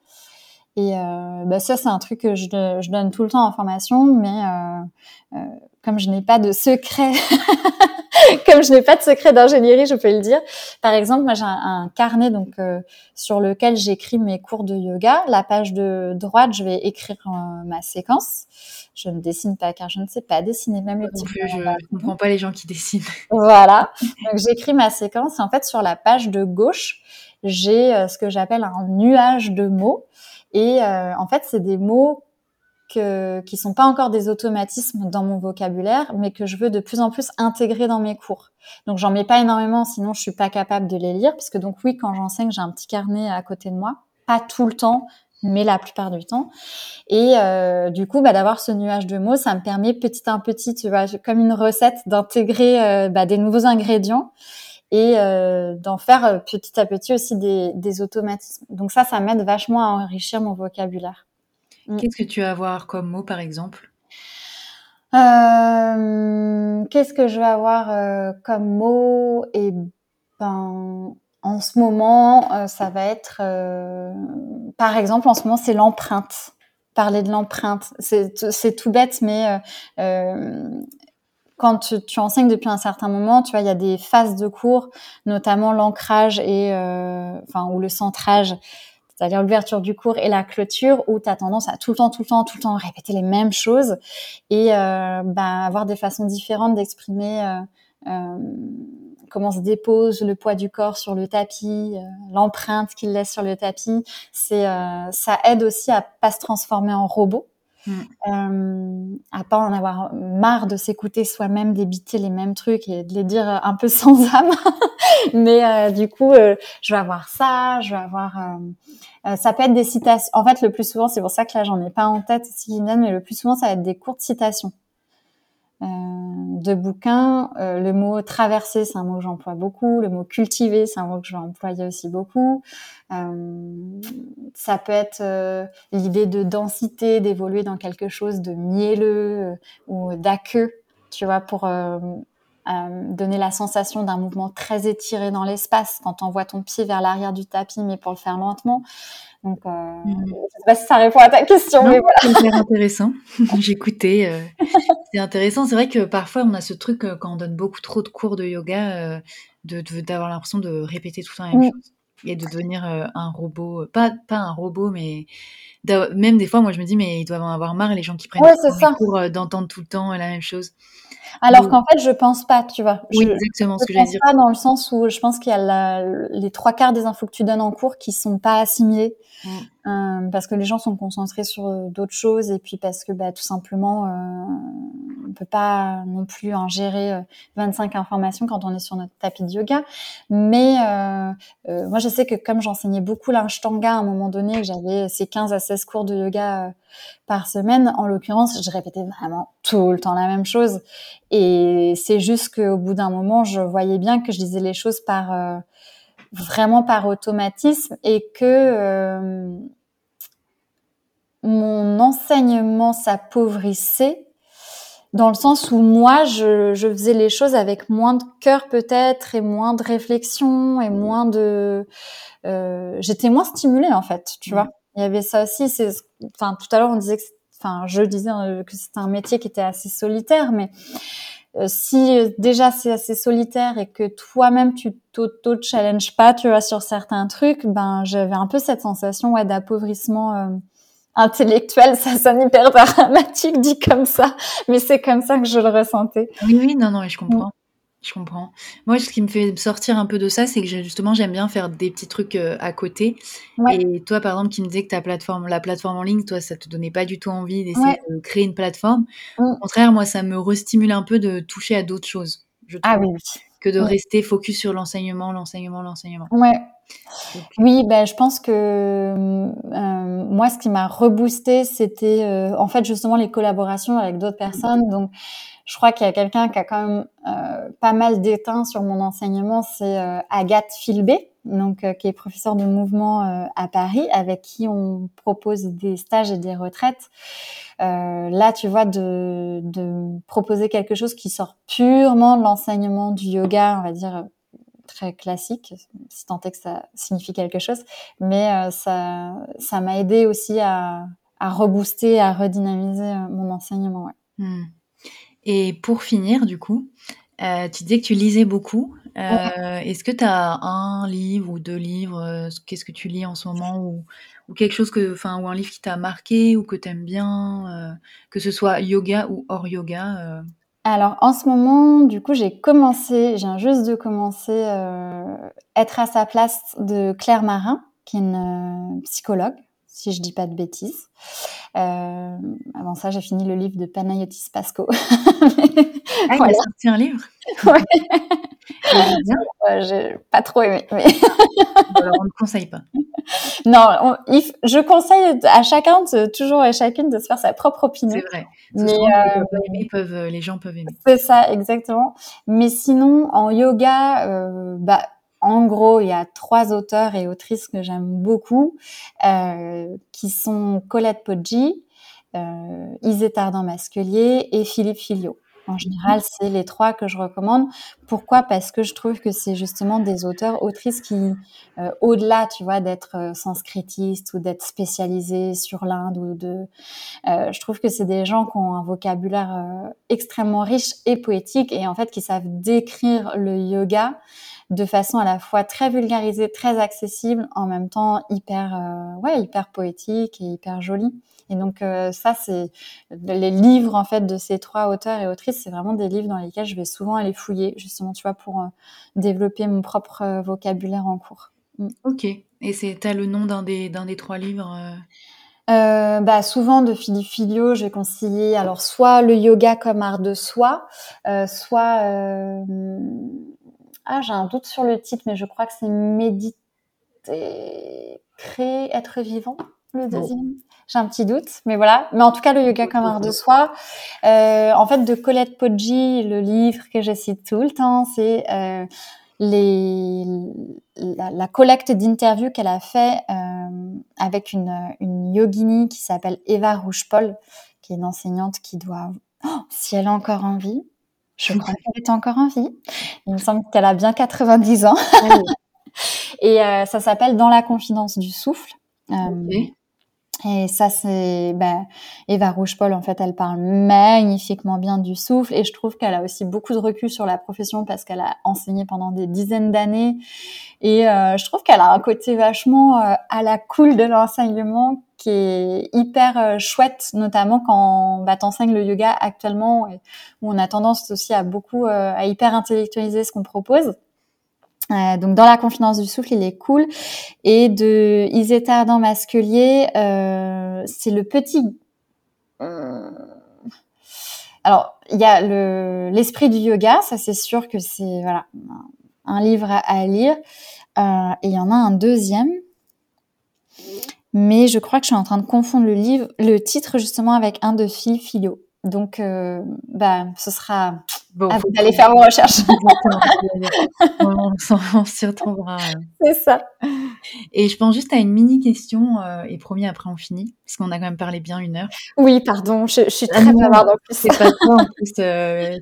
Et euh, bah ça, c'est un truc que je, je, donne tout le temps en formation, mais euh, euh, comme je n'ai pas de secret comme je n'ai pas de secret d'ingénierie, je peux le dire. Par exemple, moi j'ai un, carnet donc euh, sur lequel j'écris mes cours de yoga. La page de droite, je vais écrire euh, ma séquence. Je ne dessine pas car je ne sais pas dessiner même le petit. je ne comprends pas les gens qui dessinent. Voilà. Donc j'écris ma séquence. Et en fait, sur la page de gauche, j'ai euh, ce que j'appelle un nuage de mots. Et en fait, c'est des mots que, qui sont pas encore des automatismes dans mon vocabulaire, mais que je veux de plus en plus intégrer dans mes cours. Donc j'en mets pas énormément, sinon je suis pas capable de les lire, puisque donc oui, quand j'enseigne, j'ai un petit carnet à côté de moi, pas tout le temps, mais la plupart du temps. Et euh, du coup, bah, d'avoir ce nuage de mots, ça me permet petit à petit, tu vois, comme une recette, d'intégrer euh, bah, des nouveaux ingrédients et euh, d'en faire euh, petit à petit aussi des, des automatismes. Donc ça, ça m'aide vachement à enrichir mon vocabulaire. Mm. Qu'est-ce que tu vas avoir comme mot, par exemple? Euh, Qu'est-ce que je vais avoir euh, comme mot? Et eh ben, en ce moment, euh, ça va être, par exemple, en ce moment, c'est l'empreinte. Parler de l'empreinte, c'est tout bête, mais quand tu, tu, enseignes depuis un certain moment, tu vois, il y a des phases de cours, notamment l'ancrage et, enfin, ou le centrage c'est-à-dire l'ouverture du cours et la clôture, où tu as tendance à tout le temps, tout le temps, tout le temps répéter les mêmes choses et euh, bah, avoir des façons différentes d'exprimer euh, euh, comment se dépose le poids du corps sur le tapis, l'empreinte qu'il laisse sur le tapis. C'est ça aide aussi à pas se transformer en robot. Mm. Euh, à pas en avoir marre de s'écouter soi-même, débiter les mêmes trucs et de les dire un peu sans âme. Mais euh, du coup, euh, je vais avoir ça, je vais avoir. Euh, ça peut être des citations. En fait, le plus souvent, c'est pour ça que là, j'en ai pas en tête si mais le plus souvent, ça va être des courtes citations de bouquins. le mot traverser, c'est un mot que j'emploie beaucoup. Le mot cultiver, c'est un mot que je vais employer aussi beaucoup. ça peut être l'idée de densité, d'évoluer dans quelque chose de mielleux ou d'aqueux, tu vois, pour donner la sensation d'un mouvement très étiré dans l'espace quand on voit ton pied vers l'arrière du tapis, mais pour le faire lentement. Donc, euh, mmh. sais pas si ça répond à ta question, mais voilà. C'est intéressant. J'écoutais. Euh, c'est intéressant. C'est vrai que parfois on a ce truc euh, quand on donne beaucoup trop de cours de yoga, euh, de d'avoir l'impression de répéter tout le temps la même mmh. chose et de devenir un robot. Pas pas un robot, mais même des fois, moi je me dis mais ils doivent en avoir marre les gens qui prennent ouais, des cours d'entendre tout le temps la même chose. Alors qu'en fait, je pense pas, tu vois. Oui, exactement ce que j'allais dire. Pas dans le sens où je pense qu'il y a les trois quarts des infos que tu donnes en cours qui sont pas assimilées. Mm. Euh, parce que les gens sont concentrés sur euh, d'autres choses et puis parce que bah, tout simplement euh, on peut pas non plus ingérer 25 informations quand on est sur notre tapis de yoga. Mais moi je sais que comme j'enseignais beaucoup l'ashtanga à un moment donné j'avais ces 15 à 16 cours de yoga par semaine en l'occurrence je répétais vraiment tout le temps la même chose. Et c'est juste qu'au bout d'un moment je voyais bien que je disais les choses par vraiment par automatisme et que euh, mon enseignement s'appauvrissait dans le sens où moi, je, je, faisais les choses avec moins de cœur peut-être et moins de réflexion et moins de... Euh, J'étais moins stimulée en fait, tu vois. Il y avait ça aussi. C'est, enfin, tout à l'heure on disait que, enfin, je disais euh, que c'était un métier qui était assez solitaire, mais euh, si euh, déjà c'est assez solitaire et que toi-même tu t'auto-challenge pas, tu vois, sur certains trucs, ben j'avais un peu cette sensation ouais, d'appauvrissement euh, intellectuel. Ça sonne hyper dramatique dit comme ça, mais c'est comme ça que je le ressentais. Oui, oui, non, non, je comprends. Je comprends. Moi, ce qui me fait sortir un peu de ça, c'est que justement, j'aime bien faire des petits trucs euh, à côté. Et toi, par exemple, qui me disais que ta plateforme, la plateforme en ligne, toi, ça te donnait pas du tout envie d'essayer de créer une plateforme. Mm. Au contraire, moi, ça me restimule un peu de toucher à d'autres choses. ah oui, Que de rester focus sur l'enseignement, l'enseignement, l'enseignement. Ouais. Oui, ben, je pense que euh, moi, ce qui m'a reboosté, c'était euh, en fait justement les collaborations avec d'autres personnes. Donc, je crois qu'il y a quelqu'un qui a quand même euh, pas mal d'éteint sur mon enseignement, c'est euh, Agathe Filbé, donc euh, qui est professeure de mouvement à Paris, avec qui on propose des stages et des retraites. là, tu vois, de, de proposer quelque chose qui sort purement de l'enseignement du yoga, on va dire très classique, si tant est que ça signifie quelque chose, mais ça, ça m'a aidé aussi à, à rebooster, à redynamiser mon enseignement. Ouais. Hmm. Et pour finir, du coup, Euh, tu disais que tu lisais beaucoup. Euh, Est-ce que tu as un livre ou deux livres euh, Qu'est-ce que tu lis en ce moment ou, ou quelque chose que, enfin, ou un livre qui t'a marqué ou que tu aimes bien, euh, que ce soit yoga ou hors yoga euh? Alors en ce moment, du coup, j'ai commencé, j'ai juste de commencer euh, Être à sa place de Claire Marin, qui est une euh, psychologue, si je dis pas de bêtises. Euh, avant ça, j'ai fini le livre de Panayotis Pasco. ah, voilà. il a sorti un livre Ouais. euh, J'ai pas trop aimé. Mais... Alors, on ne conseille pas. Non, on, je conseille à chacun de, toujours et chacune de se faire sa propre opinion. C'est vrai. Mais euh, aimer, peuvent, les gens peuvent aimer. C'est ça, exactement. Mais sinon, en yoga, euh, bah, en gros, il y a trois auteurs et autrices que j'aime beaucoup, euh, qui sont Colette Poggi, euh, Isée Tardin-Masquelier et Philippe Filio. En général, c'est les trois que je recommande. Pourquoi? Parce que je trouve que c'est justement des auteurs, autrices qui, euh, au-delà, tu vois, d'être euh, sanskritistes ou d'être spécialisés sur l'Inde ou de, euh, je trouve que c'est des gens qui ont un vocabulaire extrêmement riche et poétique et en fait qui savent décrire le yoga de façon à la fois très vulgarisée, très accessible, en même temps hyper, euh, ouais, hyper poétique et hyper jolie. Et donc euh, ça, c'est les livres en fait de ces trois auteurs et autrices, c'est vraiment des livres dans lesquels je vais souvent aller fouiller, justement, tu vois, pour euh, développer mon propre vocabulaire en cours. Mm. Ok. Et c'est t'as le nom d'un des d'un des trois livres euh, bah, souvent de Philippe Filio, je vais conseiller alors soit le yoga comme art de soi, euh, soit euh, ah j'ai un doute sur le titre, mais je crois que c'est méditer, créer, être vivant, le deuxième. Bon. J'ai un petit doute, mais voilà. Mais en tout cas, le yoga comme art de soi. Euh, en fait, de Colette Poggi, le livre que je cite tout le temps, c'est euh, les, la, la collecte d'interviews qu'elle a fait euh, avec une, une yogini qui s'appelle Eva Rouge-Paul, qui est une enseignante qui doit, oh, si elle a encore envie, je crois qu'elle est encore en vie. Il me semble qu'elle a bien 90 ans. Et euh, ça s'appelle Dans la confidence du souffle. Euh, okay. Et ça, c'est ben, Eva Rouge-Paul, en fait, elle parle magnifiquement bien du souffle et je trouve qu'elle a aussi beaucoup de recul sur la profession parce qu'elle a enseigné pendant des dizaines d'années et euh, je trouve qu'elle a un côté vachement euh, à la cool de l'enseignement qui est hyper euh, chouette, notamment quand bah, t'enseignes le yoga actuellement où on a tendance aussi à beaucoup à hyper intellectualiser ce qu'on propose. Euh, donc dans la confidence du souffle, il est cool. Et de Isetta dans Masquelier, euh, c'est le petit. Euh... Alors il y a le l'esprit du yoga, ça c'est sûr que c'est voilà un livre à, à lire. Euh, et il y en a un deuxième, mais je crois que je suis en train de confondre le livre, le titre justement avec un de Philippe Filio. Donc, euh, bah, ce sera bon, à vous d'aller faire vos recherches. on on s'y retrouvera. C'est ça. Et je pense juste à une mini question, euh, et promis, après on finit, parce qu'on a quand même parlé bien une heure. Oui, pardon, je, je suis très bavarde en plus. C'est pas toi, en plus, euh,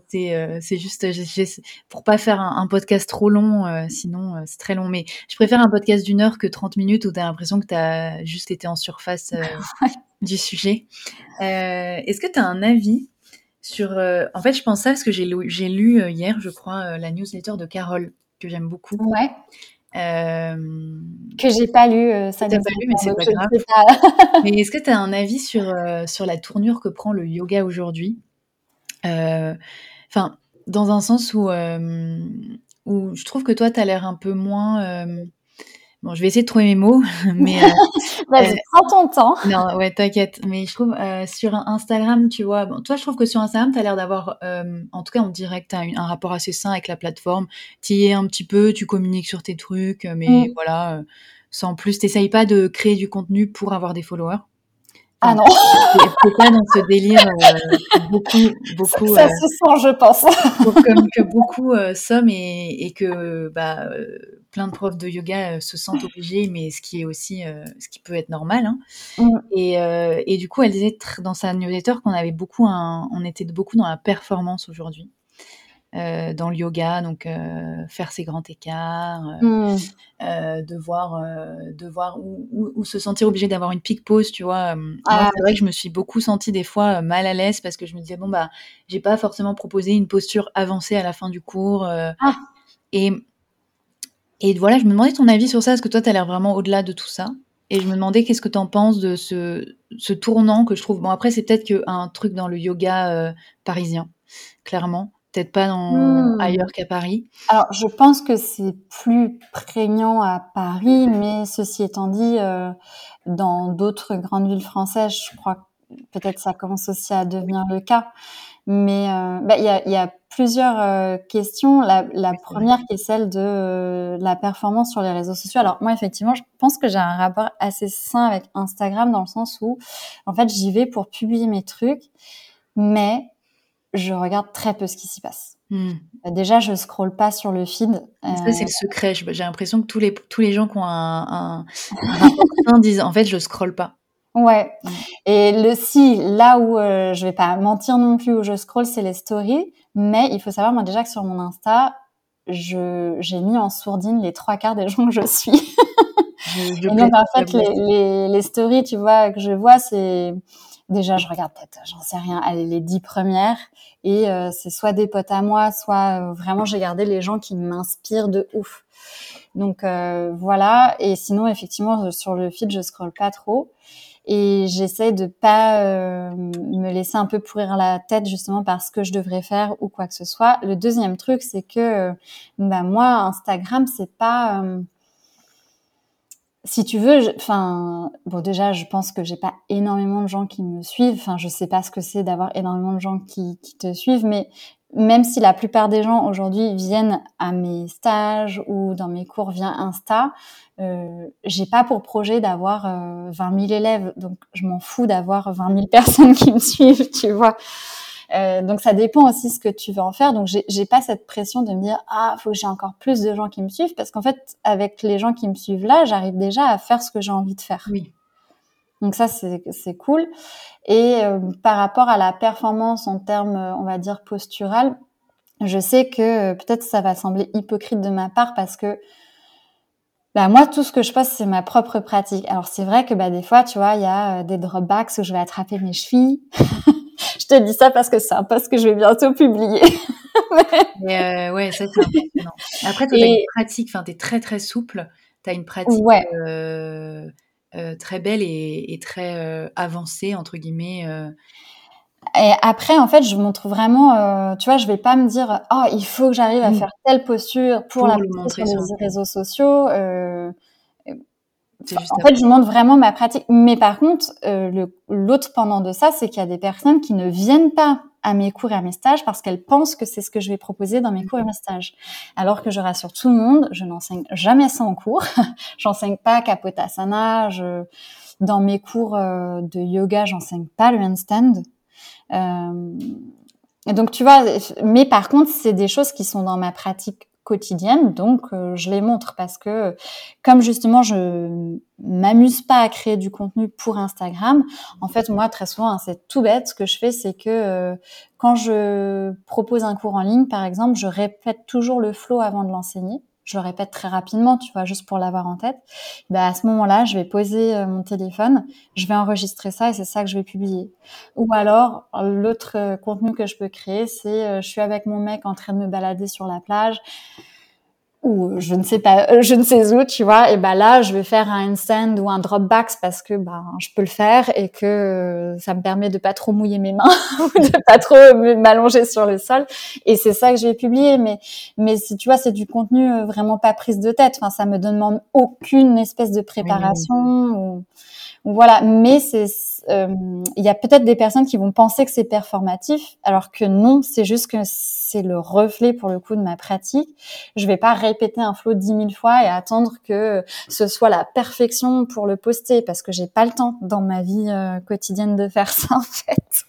c'est, juste, j'ai, pour pas faire un, un podcast trop long, sinon c'est très long, mais je préfère un podcast d'une heure que 30 minutes où tu as l'impression que tu as juste été en surface du sujet. est-ce que tu as un avis sur. en fait, je pense ça parce que j'ai lu, lu hier, je crois, la newsletter de Carole, que j'aime beaucoup. Ouais. Euh... Que j'ai pas lu, euh, ça pas lu, mais c'est pas grave. Pas. mais est-ce que tu as un avis sur, euh, sur la tournure que prend le yoga aujourd'hui? Enfin, euh, dans un sens où, où je trouve que toi, tu as l'air un peu moins Bon, je vais essayer de trouver mes mots, mais euh, vas-y, euh, prends ton temps. Non, ouais, t'inquiète. Mais je trouve euh, sur Instagram, tu vois, bon, toi, je trouve que sur Instagram, t'as l'air d'avoir, euh, en tout cas, en direct, t'as un, un rapport assez sain avec la plateforme. T'y es un petit peu, tu communiques sur tes trucs, mais mm. voilà, euh, sans plus, t'essayes pas de créer du contenu pour avoir des followers? Ah non. C'est pas dans ce délire euh, beaucoup, beaucoup. Ça, ça se sent, je pense. comme que beaucoup euh, sommes et, et que bah, euh, plein de profs de yoga se sentent obligés, mais ce qui est aussi, ce qui peut être normal. Hein. Mm. Et, et, du coup, elle disait dans sa newsletter qu'on avait beaucoup, un, on était beaucoup dans la performance aujourd'hui. Euh, dans le yoga, donc euh, faire ses grands écarts, euh, Mmh. devoir, devoir ou, ou- ou se sentir obligé d'avoir une peak pause, tu vois. Moi, Ah, c'est vrai que je me suis beaucoup sentie des fois mal à l'aise parce que je me disais, bon, bah, j'ai pas forcément proposé une posture avancée à la fin du cours. Ah. et, et voilà, je me demandais ton avis sur ça, parce que toi, tu as l'air vraiment au-delà de tout ça? Et je me demandais qu'est-ce que tu en penses de ce, ce tournant que je trouve? Bon, après, c'est peut-être qu'un truc dans le yoga euh, parisien, clairement. Peut-être pas dans, Hmm. ailleurs qu'à Paris. Alors, je pense que c'est plus prégnant à Paris, mais ceci étant dit, euh, dans d'autres grandes villes françaises, je crois que peut-être ça commence aussi à devenir le cas. Mais euh, bah, il y, a, il y a plusieurs euh, questions. La, la première qui est celle de euh, la performance sur les réseaux sociaux. Alors moi, effectivement, je pense que j'ai un rapport assez sain avec Instagram dans le sens où, en fait, j'y vais pour publier mes trucs, mais je regarde très peu ce qui s'y passe. Hmm. Bah, Déjà, je scrolle pas sur le feed. Ça, Euh, c'est le secret. J'ai l'impression que tous les, tous les gens qui ont un, un, disent en fait, je scrolle pas. Ouais. Et le si, là où euh, je vais pas mentir non plus, où je scroll, c'est les stories. Mais il faut savoir, moi, déjà que sur mon Insta, je j'ai mis en sourdine les trois quarts des gens que je suis. Je, je Et donc, en fait, les, les, les stories, tu vois, que je vois, c'est déjà, je regarde peut-être, j'en sais rien, les dix premières. Et euh, c'est soit des potes à moi, soit euh, vraiment, j'ai gardé les gens qui m'inspirent de ouf. Donc euh, voilà. Et sinon, effectivement, sur le feed, je scrolle pas trop. Et j'essaie de pas euh, me laisser un peu pourrir la tête justement par ce que je devrais faire ou quoi que ce soit. Le deuxième truc, c'est que euh, bah, moi, Instagram, c'est pas euh, si tu veux, enfin, bon, déjà, je pense que j'ai pas énormément de gens qui me suivent. Enfin, je sais pas ce que c'est d'avoir énormément de gens qui, qui te suivent, mais même si la plupart des gens aujourd'hui viennent à mes stages ou dans mes cours via Insta, euh, j'ai pas pour projet d'avoir euh, 20 000 élèves. Donc, je m'en fous d'avoir 20 000 personnes qui me suivent, tu vois. Euh, donc ça dépend aussi ce que tu veux en faire. Donc j'ai pas cette pression de me dire ah faut que j'ai encore plus de gens qui me suivent parce qu'en fait avec les gens qui me suivent là j'arrive déjà à faire ce que j'ai envie de faire. Oui. Donc ça c'est cool. Et euh, par rapport à la performance en termes euh, on va dire postural, je sais que peut-être ça va sembler hypocrite de ma part parce que bah moi tout ce que je poste c'est ma propre pratique. Alors c'est vrai que bah des fois tu vois il y a des dropbacks où je vais attraper mes chevilles. je te dis ça parce que c'est un post que je vais bientôt publier. Mais euh, ouais, ça c'est impressionnant. Après, toi, t'as Et- une pratique, enfin, t'es très très souple. T'as une pratique Ouais. euh, euh, très belle et, et très euh, avancée entre guillemets. euh. Et après, en fait, je montre vraiment, tu vois, je vais pas me dire, oh, il faut que j'arrive à Oui. faire telle posture pour, Pour la montrer sur les réseaux sociaux. En fait, je montre vraiment ma pratique. Mais par contre, euh, l'autre pendant de ça, c'est qu'il y a des personnes qui ne viennent pas à mes cours et à mes stages parce qu'elles pensent que c'est ce que je vais proposer dans mes cours et mes stages. Alors que je rassure tout le monde, je n'enseigne jamais ça en cours. j'enseigne pas Kapotasana. Je, dans mes cours euh, de yoga, j'enseigne pas le handstand. Euh, et donc, tu vois, mais par contre, c'est des choses qui sont dans ma pratique quotidienne, donc euh, je les montre parce que comme justement je m'amuse pas à créer du contenu pour Instagram, en fait moi très souvent hein, c'est tout bête ce que je fais c'est que euh, quand je propose un cours en ligne par exemple, je répète toujours le flow avant de l'enseigner. Je le répète très rapidement, tu vois, juste pour l'avoir en tête. Bah, à ce moment-là, je vais poser euh, mon téléphone, je vais enregistrer ça et c'est ça que je vais publier. Ou alors, l'autre euh, contenu que je peux créer, c'est euh, je suis avec mon mec en train de me balader sur la plage ou je ne sais pas, euh, je ne sais où, tu vois. Et ben là, je vais faire un handstand ou un drop back parce que ben je peux le faire et que euh, ça me permet de pas trop mouiller mes mains ou de pas trop m'allonger sur le sol. Et c'est ça que je vais publier. Mais mais si tu vois, c'est du contenu euh, vraiment pas prise de tête. Enfin, ça me demande aucune espèce de préparation ou ou voilà, mais c'est, il y a peut-être des personnes qui vont penser que c'est performatif, alors que non, c'est juste que c'est le reflet pour le coup de ma pratique. Je vais pas répéter un flow dix mille fois et attendre que ce soit la perfection pour le poster, parce que j'ai pas le temps dans ma vie euh, quotidienne de faire ça en fait.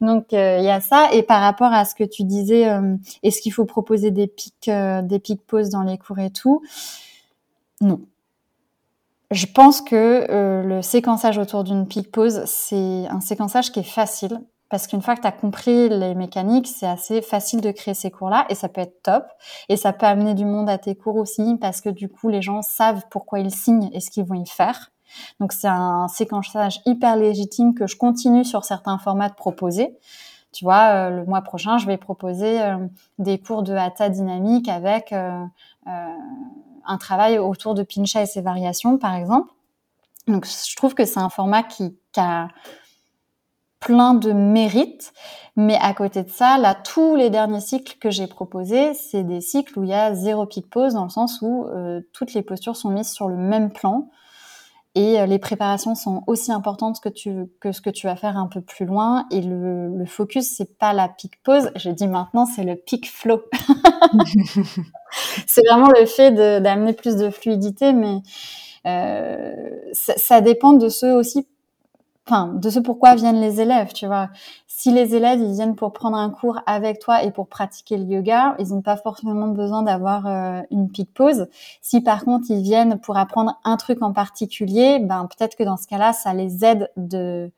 Donc euh, il y a ça. Et par rapport à ce que tu disais, euh, est-ce qu'il faut proposer des pics, euh, des pics pause dans les cours et tout? Non. Je pense que euh, le séquençage autour d'une peak pause, c'est un séquençage qui est facile. parce qu'une fois que tu as compris les mécaniques, c'est assez facile de créer ces cours-là et ça peut être top. Et ça peut amener du monde à tes cours aussi parce que du coup, les gens savent pourquoi ils signent et ce qu'ils vont y faire. Donc c'est un séquençage hyper légitime que je continue sur certains formats de proposer. Tu vois, euh, le mois prochain, je vais proposer euh, des cours de hatha dynamique avec euh, un travail autour de pincha et ses variations, par exemple. Donc je trouve que c'est un format qui, a plein de mérites. Mais à côté de ça, là, tous les derniers cycles que j'ai proposés, c'est des cycles où il y a zéro pic pause, dans le sens où euh, toutes les postures sont mises sur le même plan. Et euh, les préparations sont aussi importantes que, tu, que ce que tu vas faire un peu plus loin. Et le, le focus, c'est pas la pic pause. Je dis maintenant, c'est le pic flow. c'est vraiment le fait d'amener plus de fluidité, mais euh, ça, ça, dépend de ceux aussi enfin, de ce pourquoi viennent les élèves, tu vois. Si les élèves, ils viennent pour prendre un cours avec toi et pour pratiquer le yoga, ils n'ont pas forcément besoin d'avoir euh, une pique pause. Si par contre, ils viennent pour apprendre un truc en particulier, ben, peut-être que dans ce cas-là, ça les aide de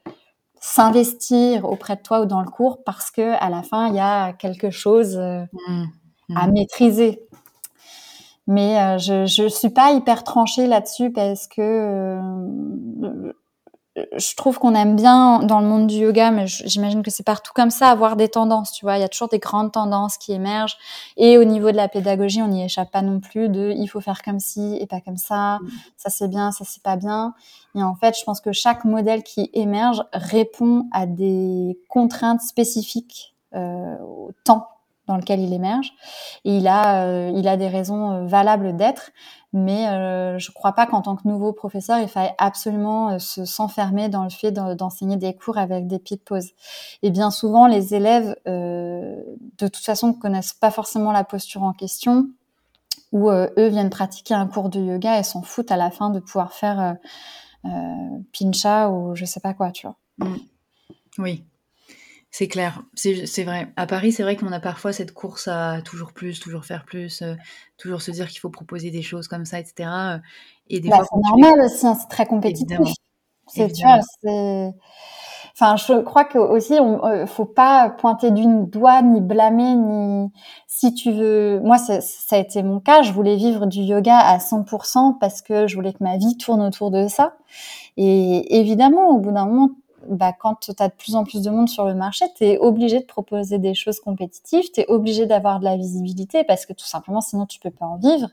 s'investir auprès de toi ou dans le cours parce que à la fin, il y a quelque chose euh, mmh. à mmh. maîtriser. Mais euh, je je suis pas hyper tranchée là-dessus parce que je trouve qu'on aime bien dans le monde du yoga, mais j'imagine que c'est partout comme ça, avoir des tendances, tu vois. Il y a toujours des grandes tendances qui émergent. Et au niveau de la pédagogie, on n'y échappe pas non plus de il faut faire comme ci et pas comme ça. Mm. Ça c'est bien, ça c'est pas bien. Et en fait, je pense que chaque modèle qui émerge répond à des contraintes spécifiques euh, au temps dans lequel il émerge. Et il a, euh, il a des raisons euh, valables d'être, mais euh, je ne crois pas qu'en tant que nouveau professeur, il faille absolument se s'enfermer dans le fait d'enseigner des cours avec des pieds de pause. Et bien souvent, les élèves, de toute façon, ne connaissent pas forcément la posture en question, ou eux viennent pratiquer un cours de yoga et s'en foutent à la fin de pouvoir faire pincha ou je sais pas quoi, tu vois. Mmh. Oui, c'est clair, c'est vrai. À Paris, c'est vrai qu'on a parfois cette course à toujours plus, toujours faire plus, euh, toujours se dire qu'il faut proposer des choses comme ça, etc. Euh, et des bah, c'est normal aussi, hein, c'est très compétitif. C'est, tu vois, c'est... Enfin, je crois que aussi, on, euh, faut pas pointer d'une doigt, ni blâmer, ni si tu veux. Moi, ça a été mon cas. Je voulais vivre du yoga à 100% parce que je voulais que ma vie tourne autour de ça. Et évidemment, au bout d'un moment, bah, quand tu as de plus en plus de monde sur le marché, tu es obligé de proposer des choses compétitives, tu es obligé d'avoir de la visibilité parce que tout simplement, sinon tu peux pas en vivre,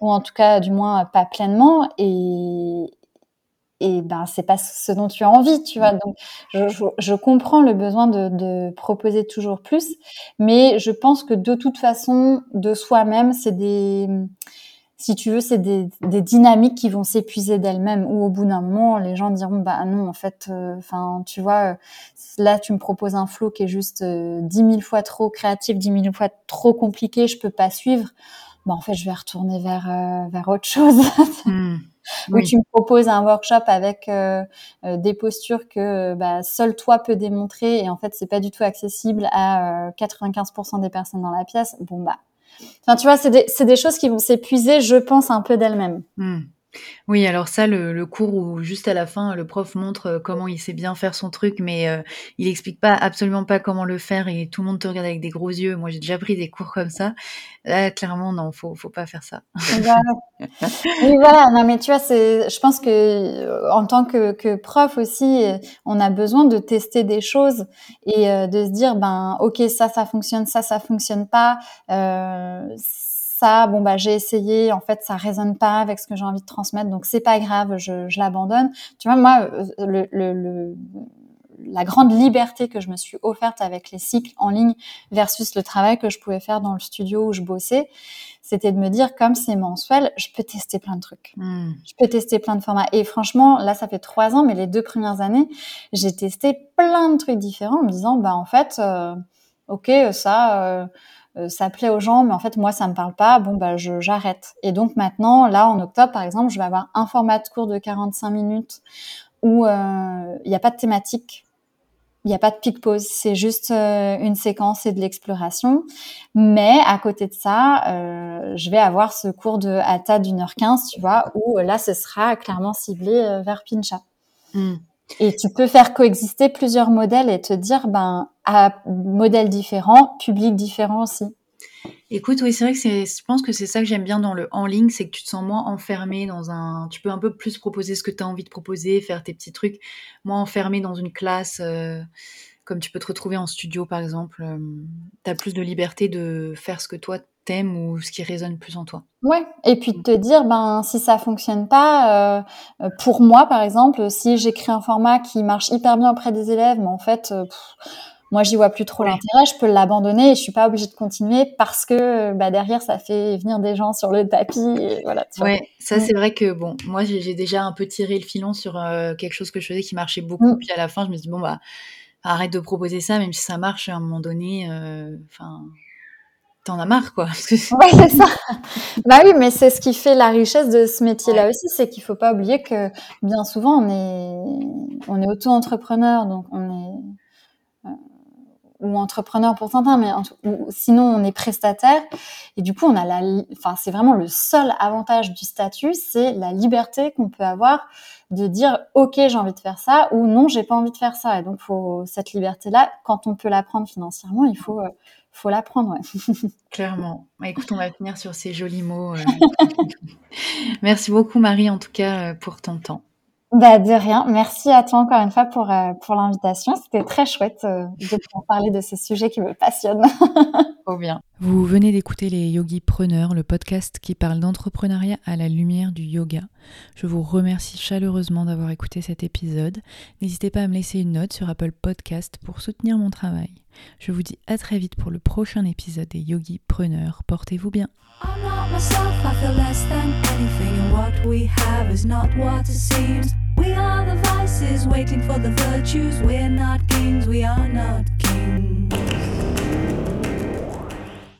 ou en tout cas, du moins, pas pleinement. Et, et ben, c'est pas ce dont tu as envie, tu vois. Donc, je, je, je comprends le besoin de, de, proposer toujours plus, mais je pense que de toute façon, de soi-même, c'est des si tu veux, c'est des, dynamiques qui vont s'épuiser d'elles-mêmes. Ou au bout d'un moment, les gens diront, bah non, en fait, euh, enfin, tu vois, euh, là, tu me proposes un flow qui est juste euh, dix mille fois trop créatif, dix mille fois trop compliqué, je peux pas suivre. Bah, en fait, je vais retourner vers vers autre chose. Hmm. Ou tu me proposes un workshop avec des postures que bah, seul toi peux démontrer et en fait c'est pas du tout accessible à 95% des personnes dans la pièce. Bon bah Enfin, tu vois, c'est des, des, choses qui vont s'épuiser, je pense, un peu d'elles-mêmes. Hmm. Oui, alors ça, le, cours où juste à la fin, le prof montre euh, comment il sait bien faire son truc, mais euh, il explique pas absolument pas comment le faire et tout le monde te regarde avec des gros yeux. Moi, j'ai déjà pris des cours comme ça. Là, clairement, non, faut, faut pas faire ça. oui, voilà. Non, mais tu vois, c'est, je pense que euh, en tant que, que, prof aussi, on a besoin de tester des choses et de se dire, ben, ok, ça, ça fonctionne, ça, ça fonctionne pas. Bon bah j'ai essayé, en fait ça résonne pas avec ce que j'ai envie de transmettre, donc c'est pas grave, je, je l'abandonne. Tu vois, moi, euh, le, le, la grande liberté que je me suis offerte avec les cycles en ligne versus le travail que je pouvais faire dans le studio où je bossais, c'était de me dire comme c'est mensuel, je peux tester plein de trucs, hmm. je peux tester plein de formats. Et franchement, là ça fait trois ans, mais les deux premières années, j'ai testé plein de trucs différents en me disant bah en fait, euh, ok ça. Euh, euh, ça plaît aux gens, mais en fait moi ça me parle pas. Bon bah je j'arrête. Et donc maintenant, là en octobre par exemple, je vais avoir un format de cours de 45 minutes où euh, il n'y a pas de thématique, il n'y a pas de pic pause, c'est juste euh, une séquence et de l'exploration. Mais à côté de ça, euh, je vais avoir ce cours de Hatha d'une heure quinze, tu vois, où là ce sera clairement ciblé vers Pincha. Mmh. Et tu peux faire coexister plusieurs modèles et te dire, ben, à modèles différents, publics différents aussi. Écoute, oui, c'est vrai que je pense que c'est ça que j'aime bien dans le en ligne, c'est que tu te sens moins enfermé dans un, tu peux un peu plus proposer ce que tu as envie de proposer, faire tes petits trucs, moins enfermé dans une classe, euh, comme tu peux te retrouver en studio par exemple. Euh, tu as plus de liberté de faire ce que toi t'aimes ou ce qui résonne plus en toi. Ouais, et puis de te dire, ben si ça fonctionne pas, euh, pour moi par exemple, si j'écris un format qui marche hyper bien auprès des élèves, mais en fait, moi j'y vois plus trop l'intérêt, je peux l'abandonner et je suis pas obligée de continuer parce que bah, derrière ça fait venir des gens sur le tapis et voilà. ouais, ça mm. c'est vrai que bon, moi j'ai déjà un peu tiré le filon sur euh, quelque chose que je faisais qui marchait beaucoup, mm. puis à la fin je me suis dit bon bah arrête de proposer ça, même si ça marche à un moment donné, euh, enfin. T'en as marre, quoi. ouais, c'est ça. bah oui, mais c'est ce qui fait la richesse de ce métier-là aussi, c'est qu'il faut pas oublier que bien souvent on est, on est auto-entrepreneur, donc on est, ou entrepreneur pour certains, mais sinon on est prestataire. Et du coup, on a la, enfin c'est vraiment le seul avantage du statut, c'est la liberté qu'on peut avoir de dire ok j'ai envie de faire ça ou non j'ai pas envie de faire ça. Et donc faut cette liberté là, quand on peut la prendre financièrement, il faut euh, faut la prendre. Ouais. Clairement. Bah, écoute, on va finir sur ces jolis mots. Euh. Merci beaucoup Marie en tout cas euh, pour ton temps. Bah, de rien. Merci à toi encore une fois pour, euh, pour l'invitation. C'était très chouette euh, de pouvoir parler de ces sujets qui me passionnent. Trop bien. Vous venez d'écouter les Yogi Preneurs, le podcast qui parle d'entrepreneuriat à la lumière du yoga. Je vous remercie chaleureusement d'avoir écouté cet épisode. N'hésitez pas à me laisser une note sur Apple Podcast pour soutenir mon travail. Je vous dis à très vite pour le prochain épisode des Yogi Preneurs. Portez-vous bien. We We are the vices waiting for the virtues. We're not kings, we are not kings.